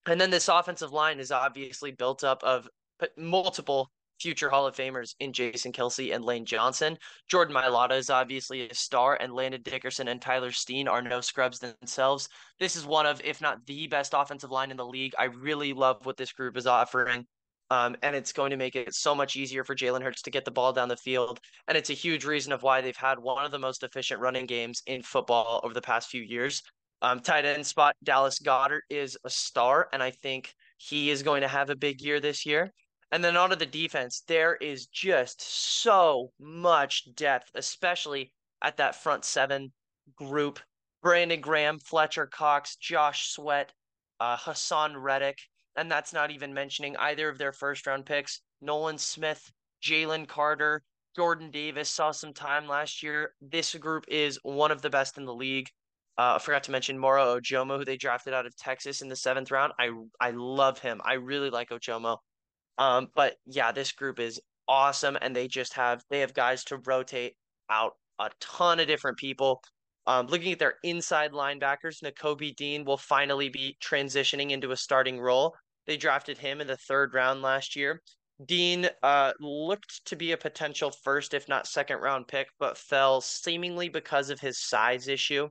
And then this offensive line is obviously built up of multiple future Hall of Famers in Jason Kelce and Lane Johnson. Jordan Mailata is obviously a star, and Landon Dickerson and Tyler Steen are no scrubs themselves. This is one of, if not the best offensive line in the league. I really love what this group is offering. Um, and it's going to make it so much easier for Jalen Hurts to get the ball down the field. And it's a huge reason of why they've had one of the most efficient running games in football over the past few years. Um, tight end spot, Dallas Goedert is a star, and I think he is going to have a big year this year. And then onto the defense, there is just so much depth, especially at that front seven group. Brandon Graham, Fletcher Cox, Josh Sweat, uh, Haason Reddick, and that's not even mentioning either of their first round picks. Nolan Smith, Jalen Carter, Jordan Davis saw some time last year. This group is one of the best in the league. Uh, I forgot to mention Moro Ojomo, who they drafted out of Texas in the seventh round. I I love him. I really like Ojomo. Um, but yeah, this group is awesome, and they just have they have guys to rotate out a ton of different people. Um, looking at their inside linebackers, Nakobe Dean will finally be transitioning into a starting role. They drafted him in the third round last year. Dean uh, looked to be a potential first, if not second round pick, but fell seemingly because of his size issue.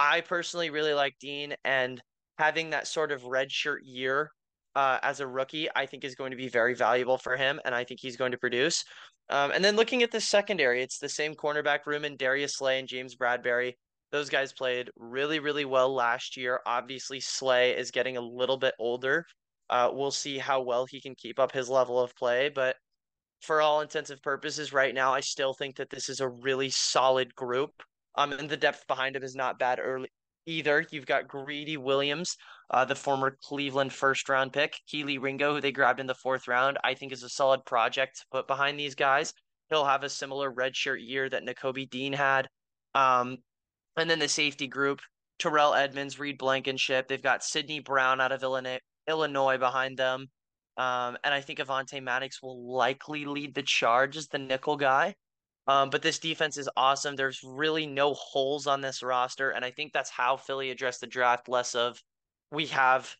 I personally really like Dean, and having that sort of redshirt year uh, as a rookie, I think is going to be very valuable for him, and I think he's going to produce. Um, and then looking at the secondary, it's the same cornerback room in Darius Slay and James Bradberry. Those guys played really, really well last year. Obviously, Slay is getting a little bit older. Uh, we'll see how well he can keep up his level of play, but for all intensive purposes, right now, I still think that this is a really solid group Um, and the depth behind him is not bad early either. You've got Greedy Williams, uh, the former Cleveland first round pick, Kelee Ringo, who they grabbed in the fourth round. I think is a solid project to put behind these guys. He'll have a similar redshirt year that Nakobe Dean had. Um, and then the safety group, Terrell Edmunds, Reed Blankenship. They've got Sydney Brown out of Illinois, Illinois behind them. Um, and I think Avonte Maddox will likely lead the charge as the nickel guy. Um, but this defense is awesome. There's really no holes on this roster. And I think that's how Philly addressed the draft less of we have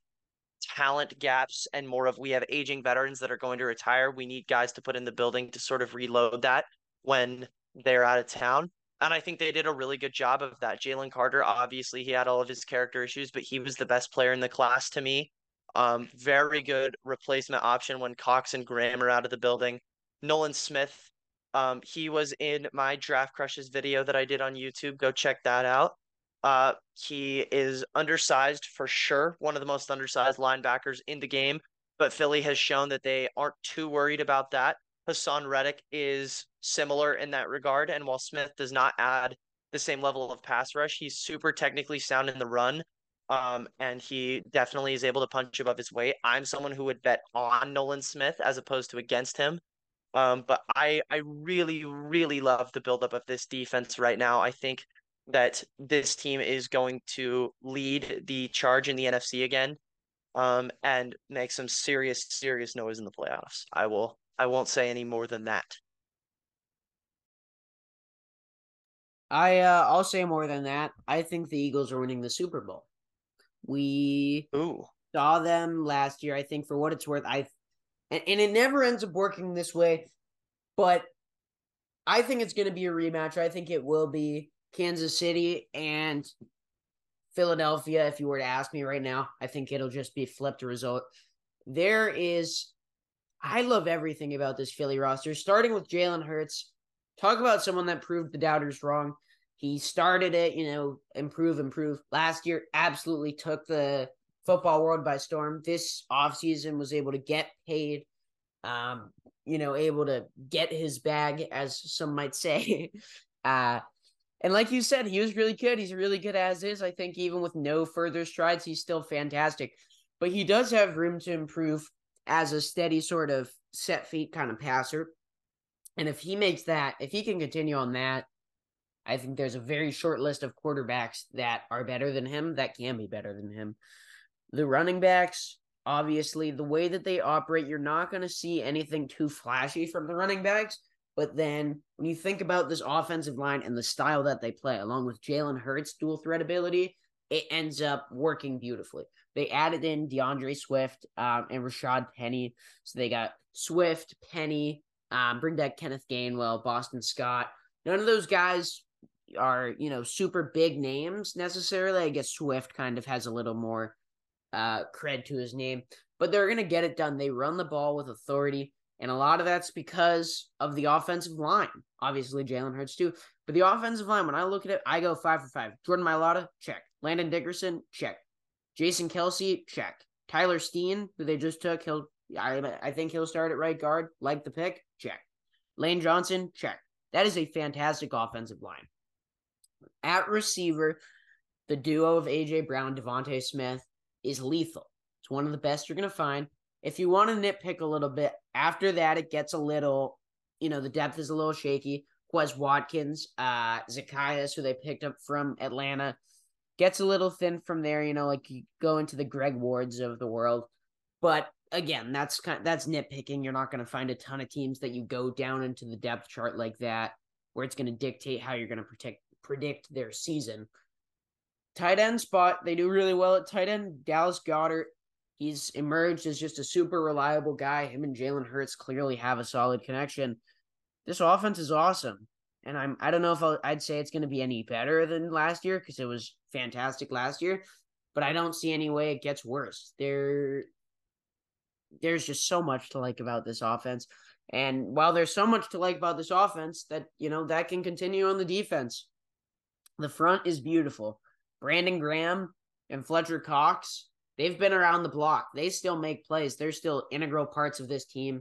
talent gaps and more of we have aging veterans that are going to retire. We need guys to put in the building to sort of reload that when they're out of town. And I think they did a really good job of that. Jalen Carter, obviously, he had all of his character issues, but he was the best player in the class to me. Um, very good replacement option when Cox and Graham are out of the building. Nolan Smith, um, he was in my draft crushes video that I did on YouTube. Go check that out. Uh, he is undersized for sure, one of the most undersized linebackers in the game. But Philly has shown that they aren't too worried about that. Haason Reddick is similar in that regard, and while Smith does not add the same level of pass rush, he's super technically sound in the run. Um, and he definitely is able to punch above his weight. I'm someone who would bet on Nolan Smith as opposed to against him. Um, but I I really really love the buildup of this defense right now. I think that this team is going to lead the charge in the NFC again, um, and make some serious, serious noise in the playoffs. I will. I won't say any more than that. I uh, I'll say more than that. I think the Eagles are winning the Super Bowl. We Ooh. saw them last year. I think for what it's worth, I and, and it never ends up working this way, but I think it's going to be a rematch. I think it will be Kansas City and Philadelphia, if you were to ask me right now, I think it'll just be flipped result. There is, I love everything about this Philly roster, starting with Jalen Hurts. Talk about someone that proved the doubters wrong. He started it, you know, improve, improve. Last year, absolutely took the football world by storm. This offseason was able to get paid, um, you know, able to get his bag, as some might say. uh, and like you said, he was really good. He's really good as is. I think even with no further strides, he's still fantastic. But he does have room to improve as a steady sort of set feet kind of passer. And if he makes that, if he can continue on that, I think there's a very short list of quarterbacks that are better than him, that can be better than him. The running backs, obviously, the way that they operate, you're not going to see anything too flashy from the running backs but then when you think about this offensive line and the style that they play, along with Jalen Hurts' dual threat ability, it ends up working beautifully. They added in DeAndre Swift um, and Rashad Penny. So they got Swift, Penny, um, bring back Kenneth Gainwell, Boston Scott. None of those guys are, you know, super big names necessarily. I guess Swift kind of has a little more uh, cred to his name, but they're going to get it done. They run the ball with authority. And a lot of that's because of the offensive line. Obviously, Jalen Hurts too. But the offensive line, when I look at it, I go five for five. Jordan Mailata, check. Landon Dickerson, check. Jason Kelce, check. Tyler Steen, who they just took, he'll I I think he'll start at right guard. Like the pick, check. Lane Johnson, check. That is a fantastic offensive line. At receiver, the duo of AJ Brown, DeVonta Smith is lethal. It's one of the best you're gonna find. If you want to nitpick a little bit, after that, it gets a little, you know, the depth is a little shaky. Quez Watkins, uh, Zaccheaus, who they picked up from Atlanta, gets a little thin from there. You know, like you go into the Greg Wards of the world. But again, that's kind of, that's nitpicking. You're not going to find a ton of teams that you go down into the depth chart like that, where it's going to dictate how you're going to protect predict their season. Tight end spot, they do really well at tight end. Dallas Goedert, He's emerged as just a super reliable guy. Him and Jalen Hurts clearly have a solid connection. This offense is awesome. And I'm I don't know if i would say it's going to be any better than last year because it was fantastic last year, but I don't see any way it gets worse. There there's just so much to like about this offense. And while there's so much to like about this offense, that you know that can continue on the defense. The front is beautiful. Brandon Graham and Fletcher Cox they've been around the block. They still make plays. They're still integral parts of this team.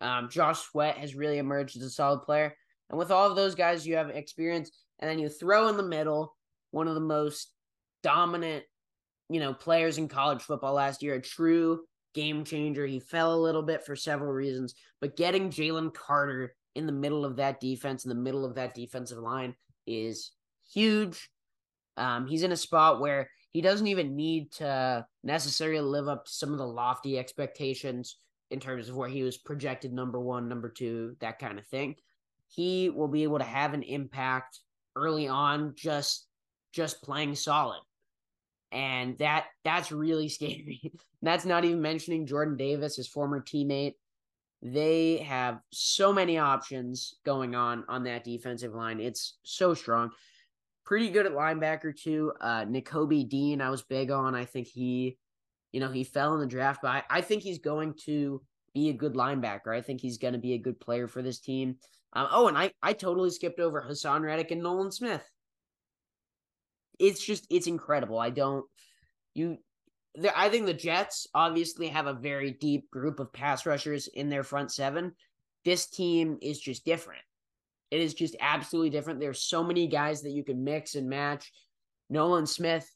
Um, Josh Sweat has really emerged as a solid player. And with all of those guys, you have experience. and then you throw in the middle one of the most dominant, you know, players in college football last year, a true game changer. He fell a little bit for several reasons, but getting Jalen Carter in the middle of that defense, in the middle of that defensive line, is huge. Um, he's in a spot where he doesn't even need to necessarily live up to some of the lofty expectations in terms of where he was projected number one, number two, that kind of thing. He will be able to have an impact early on just just playing solid. And that that's really scary. that's not even mentioning Jordan Davis, his former teammate. They have so many options going on on that defensive line. It's so strong. Pretty good at linebacker too. Uh Nakobe Dean, I was big on. I think he, you know, he fell in the draft, but I, I think he's going to be a good linebacker. I think he's going to be a good player for this team. Um, oh, and I, I totally skipped over Haason Reddick and Nolan Smith. It's just it's incredible. I don't you. I think the Jets obviously have a very deep group of pass rushers in their front seven. This team is just different. It is just absolutely different. There's so many guys that you can mix and match. Nolan Smith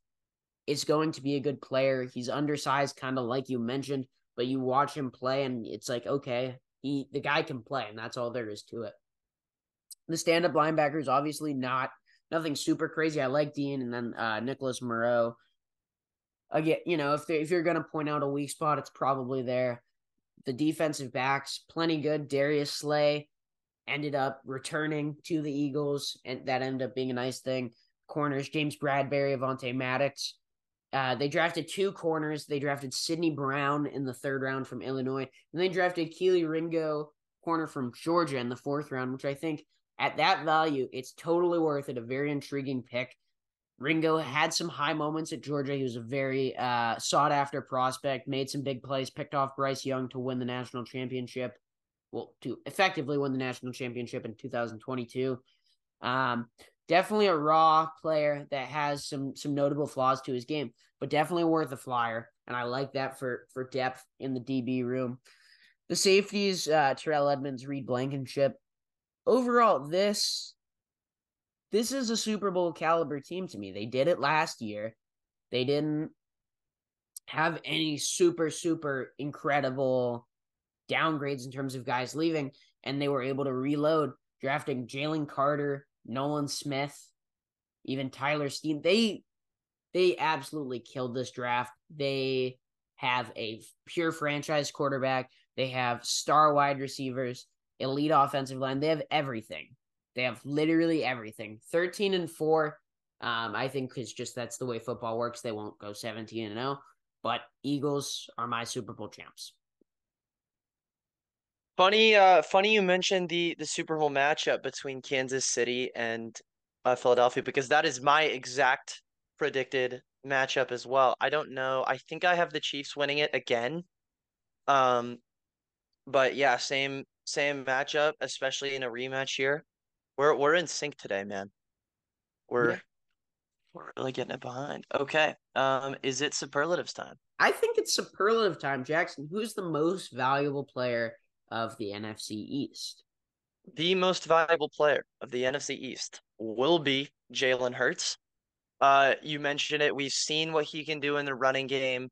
is going to be a good player. He's undersized, kind of like you mentioned, but you watch him play and it's like, okay, he the guy can play, and that's all there is to it. The stand-up linebacker is obviously not nothing super crazy. I like Dean and then uh, Nicholas Morrow. Again, you know, if if you're gonna point out a weak spot, it's probably there. The defensive backs, plenty good. Darius Slay ended up returning to the Eagles, and that ended up being a nice thing. Corners, James Bradberry, Avonte Maddox. Uh, they drafted two corners. They drafted Sydney Brown in the third round from Illinois, and they drafted Kelee Ringo, corner from Georgia, in the fourth round, which I think at that value, it's totally worth it. A very intriguing pick. Ringo had some high moments at Georgia. He was a very uh, sought after prospect, made some big plays, picked off Bryce Young to win the national championship. Well, to effectively win the national championship in 2022. Um, definitely a raw player that has some some notable flaws to his game, but definitely worth a flyer. And I like that for for depth in the DB room. The safeties, uh, Terrell Edmunds, Reed Blankenship, overall, this this is a Super Bowl caliber team to me. They did it last year. They didn't have any super super incredible downgrades in terms of guys leaving, and they were able to reload, drafting Jalen Carter, Nolan Smith, even Tyler Steen. They they absolutely killed this draft. They have a pure franchise quarterback. They have star wide receivers elite offensive line. They have everything. They have literally everything. 13 and 4. Um, I think it's just that's the way football works. They won't go 17 and 0, but Eagles are my Super Bowl champs. Funny, uh, funny you mentioned the the Super Bowl matchup between Kansas City and uh, Philadelphia because that is my exact predicted matchup as well. I don't know. I think I have the Chiefs winning it again. Um, but yeah, same same matchup, especially in a rematch here. We're we're in sync today, man. We're yeah. we're really getting it behind. Okay. Um, is it superlatives time? I think it's superlative time, Jackson. Who's the most valuable player of the NFC East? The most valuable player of the NFC East will be Jalen Hurts. Uh, you mentioned it. We've seen what he can do in the running game.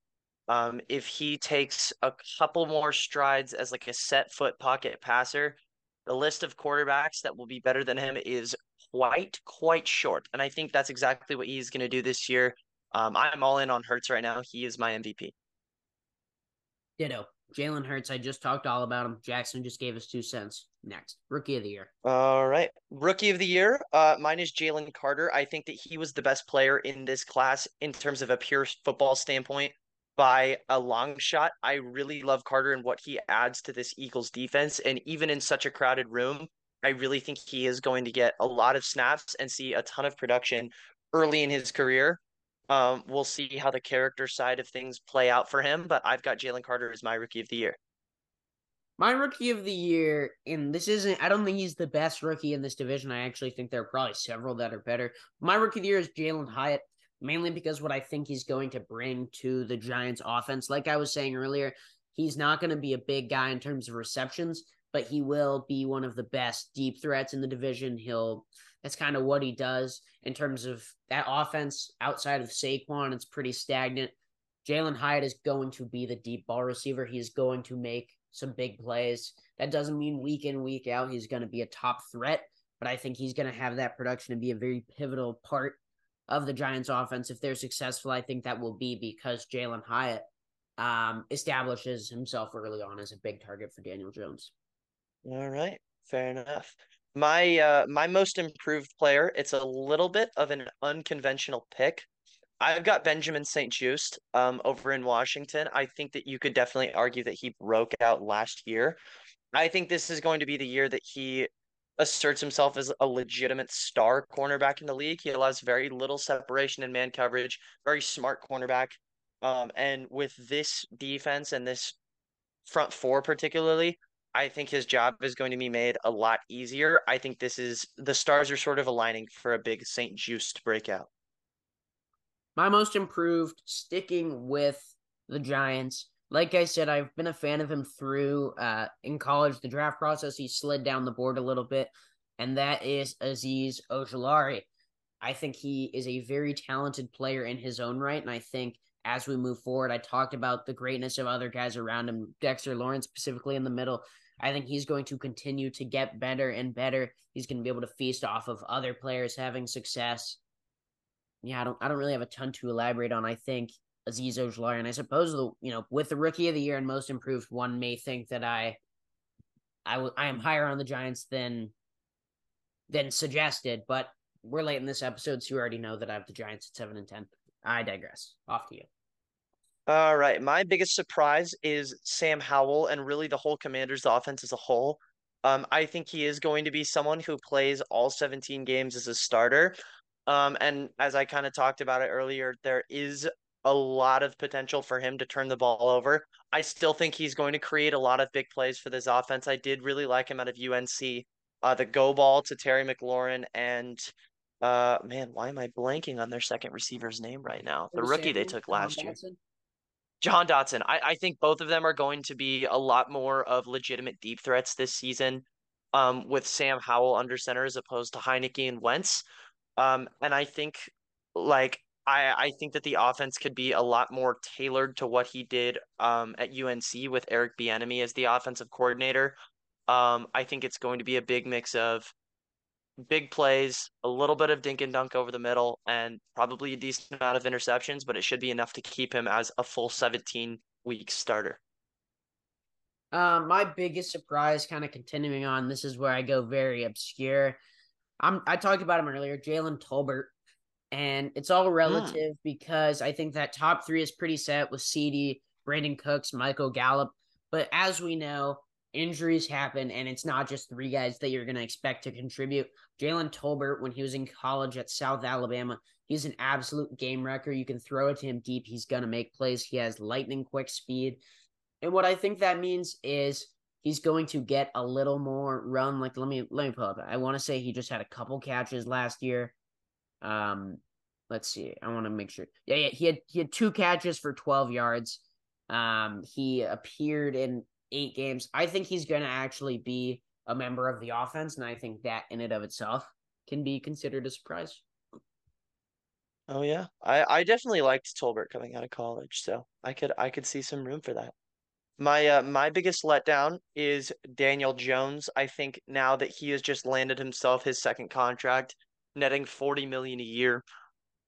Um, if he takes a couple more strides as like a set foot pocket passer, the list of quarterbacks that will be better than him is quite quite short, and I think that's exactly what he's going to do this year. Um, I'm all in on Hurts right now. He is my MVP. Ditto. Jalen Hurts. I just talked all about him. Jackson just gave us two cents. Next, rookie of the year. All right, rookie of the year. Uh, mine is Jalen Carter. I think that he was the best player in this class in terms of a pure football standpoint by a long shot. I really love Carter and what he adds to this Eagles defense. And even in such a crowded room, I really think he is going to get a lot of snaps and see a ton of production early in his career. Um, we'll see how the character side of things play out for him, but I've got Jalen Carter as my rookie of the year. My rookie of the year, and this isn't, I don't think he's the best rookie in this division. I actually think there are probably several that are better. My rookie of the year is Jalin Hyatt mainly because what I think he's going to bring to the Giants offense. Like I was saying earlier, he's not going to be a big guy in terms of receptions, but he will be one of the best deep threats in the division. He'll that's kind of what he does in terms of that offense outside of Saquon. It's pretty stagnant. Jalin Hyatt is going to be the deep ball receiver. He is going to make some big plays. That doesn't mean week in, week out, he's going to be a top threat, but I think he's going to have that production and be a very pivotal part of the Giants offense. If they're successful, I think that will be because Jalin Hyatt um, establishes himself early on as a big target for Daniel Jones. All right, fair enough. My uh my most improved player, it's a little bit of an unconventional pick. I've got Benjamin St-Juste um over in Washington. I think that you could definitely argue that he broke out last year. I think this is going to be the year that he asserts himself as a legitimate star cornerback in the league. He allows very little separation in man coverage, very smart cornerback. Um, and with this defense and this front four particularly, I think his job is going to be made a lot easier. I think this is the stars are sort of aligning for a big St-Juste breakout. My most improved, sticking with the Giants. Like I said, I've been a fan of him through uh, in college, the draft process. He slid down the board a little bit, and that is Azeez Ojulari. I think he is a very talented player in his own right, and I think as we move forward, I talked about the greatness of other guys around him, Dexter Lawrence specifically in the middle. I think he's going to continue to get better and better. He's going to be able to feast off of other players having success. Yeah, I don't I don't really have a ton to elaborate on. I think Azeez Ojulari, and I suppose the you know with the rookie of the year and most improved, one may think that I I, w- I am higher on the Giants than than suggested, but we're late in this episode, so you already know that I have the Giants at seven and ten. I digress. Off to you. All right. My biggest surprise is Sam Howell and really the whole Commanders offense as a whole. Um, I think he is going to be someone who plays all 17 games as a starter. Um, and as I kind of talked about it earlier, there is a lot of potential for him to turn the ball over. I still think he's going to create a lot of big plays for this offense. I did really like him out of UNC. Uh, the go ball to Terry McLaurin and uh man, why am I blanking on their second receiver's name right now? The rookie they took last year. Jahan Dotson. I, I think both of them are going to be a lot more of legitimate deep threats this season um, with Sam Howell under center as opposed to Heinicke and Wentz. Um, and I think like I, I think that the offense could be a lot more tailored to what he did um, at UNC with Eric Bieniemy as the offensive coordinator. Um, I think it's going to be a big mix of big plays, a little bit of dink and dunk over the middle, and probably a decent amount of interceptions, but it should be enough to keep him as a full 17 week starter. Um, my biggest surprise, kind of continuing on, this is where I go very obscure. I'm I talked about him earlier, Jalen Tolbert, and it's all relative because I think that top three is pretty set with CeeDee, Brandin Cooks, Michael Gallup. But as we know, injuries happen, and it's not just three guys that you're going to expect to contribute. Jalen Tolbert, when he was in college at South Alabama, he's an absolute game wrecker. You can throw it to him deep, he's going to make plays. He has lightning quick speed. And what I think that means is he's going to get a little more run. Like let me let me pull up. I want to say he just had a couple catches last year. Um, let's see. I want to make sure. Yeah, yeah. He had he had two catches for twelve yards. Um, he appeared in eight games. I think he's going to actually be a member of the offense, and I think that in and of itself can be considered a surprise. Oh yeah, I I definitely liked Tolbert coming out of college, so I could I could see some room for that. My uh, my biggest letdown is Daniel Jones. I think now that he has just landed himself his second contract, netting 40 million a year,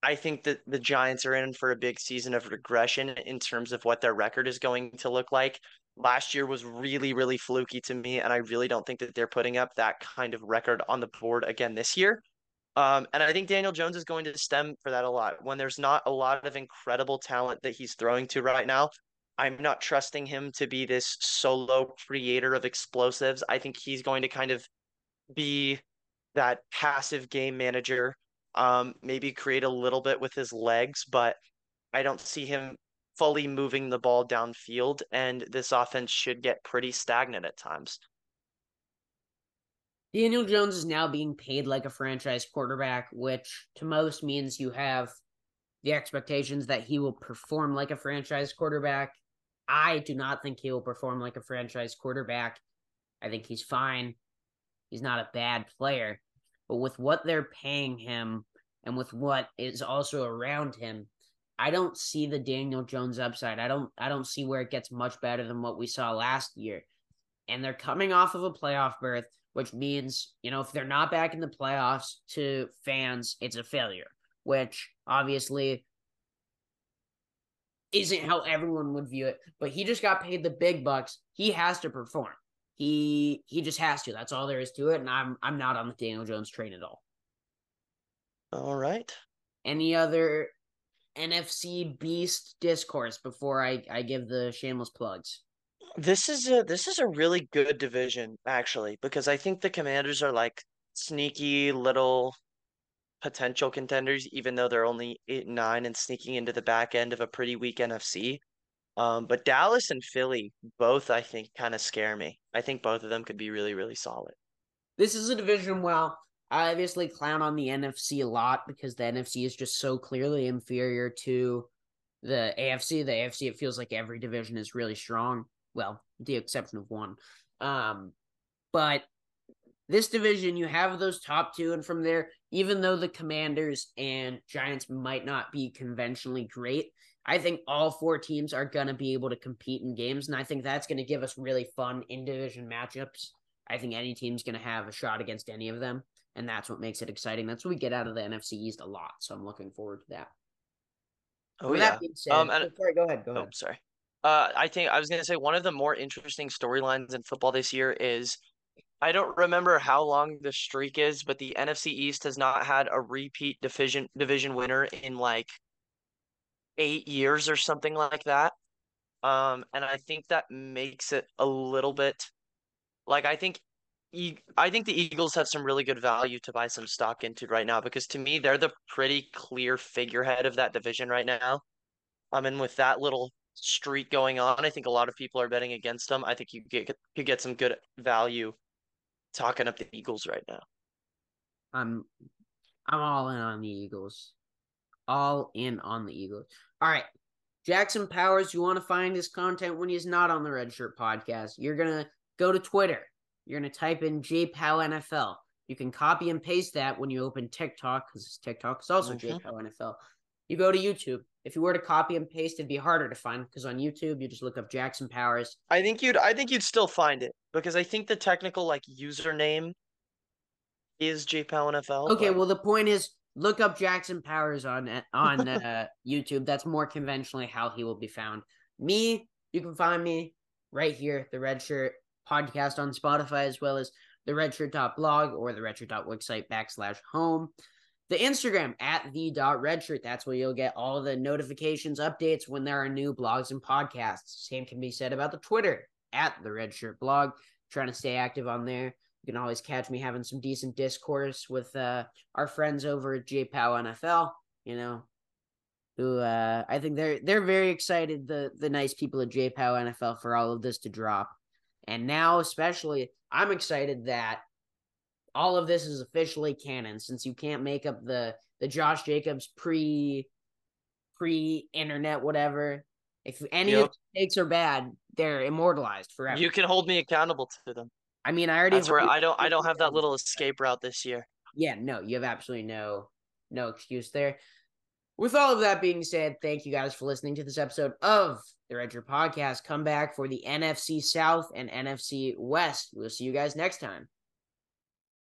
I think that the Giants are in for a big season of regression in terms of what their record is going to look like last year was really, really fluky to me, and I really don't think that they're putting up that kind of record on the board again this year. Um, and I think Daniel Jones is going to stem for that a lot. When there's not a lot of incredible talent that he's throwing to right now, I'm not trusting him to be this solo creator of explosives. I think he's going to kind of be that passive game manager, um, maybe create a little bit with his legs, but I don't see him fully moving the ball downfield, and this offense should get pretty stagnant at times. Daniel Jones is now being paid like a franchise quarterback, which to most means you have the expectations that he will perform like a franchise quarterback. I do not think he will perform like a franchise quarterback. I think he's fine. He's not a bad player. But with what they're paying him and with what is also around him, I don't see the Daniel Jones upside. I don't I don't see where it gets much better than what we saw last year. And they're coming off of a playoff berth, which means, you know, if they're not back in the playoffs to fans, it's a failure, which obviously isn't how everyone would view it. But he just got paid the big bucks. He has to perform. He he just has to. That's all there is to it. And I'm I'm not on the Daniel Jones train at all. All right. Any other NFC beast discourse before I, I give the shameless plugs? This is a this is a really good division actually because I think the Commanders are like sneaky little potential contenders even though they're only 8 and 9 and sneaking into the back end of a pretty weak NFC. Um, but Dallas and Philly both I think kind of scare me. I think both of them could be really really solid. This is a division well I obviously clown on the NFC a lot because the NFC is just so clearly inferior to the AFC. The AFC, it feels like every division is really strong. Well, the exception of one. Um, but this division, you have those top two, and from there, even though the Commanders and Giants might not be conventionally great, I think all four teams are going to be able to compete in games, and I think that's going to give us really fun in division matchups. I think any team's going to have a shot against any of them and that's what makes it exciting. That's what we get out of the NFC East a lot. So I'm looking forward to that. Oh With yeah. That being said, um, and, oh, sorry, go ahead. Go oh, ahead. Sorry. Uh, I think I was gonna say one of the more interesting storylines in football this year is I don't remember how long the streak is, but the NFC East has not had a repeat division division winner in like eight years or something like that. Um, and I think that makes it a little bit like I think I think the Eagles have some really good value to buy some stock into right now because to me they're the pretty clear figurehead of that division right now. I mean, with that little streak going on, I think a lot of people are betting against them. I think you get could get some good value talking up the Eagles right now. I'm I'm all in on the Eagles. All in on the Eagles. All right. Jackson Powers, you want to find his content when he's not on the Red Shirt podcast. You're gonna go to Twitter you're going to type in JPOW NFL. You can copy and paste that when you open TikTok because TikTok is also mm-hmm. JPOW NFL. You go to YouTube. If you were to copy and paste, it'd be harder to find because on YouTube you just look up Jackson Powers. I think you'd I think you'd still find it because I think the technical like username is JPOW NFL. Okay, but... well the point is look up Jackson Powers on on uh, YouTube. That's more conventionally how he will be found. Me, you can find me right here, the red shirt podcast on Spotify, as well as the redshirt blog or the redshirt website backslash home. The Instagram at the dot redshirt. That's where you'll get all the notifications, updates when there are new blogs and podcasts. Same can be said about the Twitter at the redshirt blog. Trying to stay active on there. You can always catch me having some decent discourse with uh, our friends over at JPOW NFL. You know, who uh, I think they're they're very excited. The the nice people at JPOW NFL for all of this to drop. And now, especially, I'm excited that all of this is officially canon since you can't make up the the Josh Jacobs pre pre internet whatever. If any yep. of the takes are bad, they're immortalized forever. You can hold me accountable to them. I mean, I already. That's where I don't. I don't have that little escape route this year. Yeah, no, you have absolutely no no excuse there. With all of that being said, thank you guys for listening to this episode of the Red Shirt Podcast. Come back for the NFC South and NFC West. We'll see you guys next time.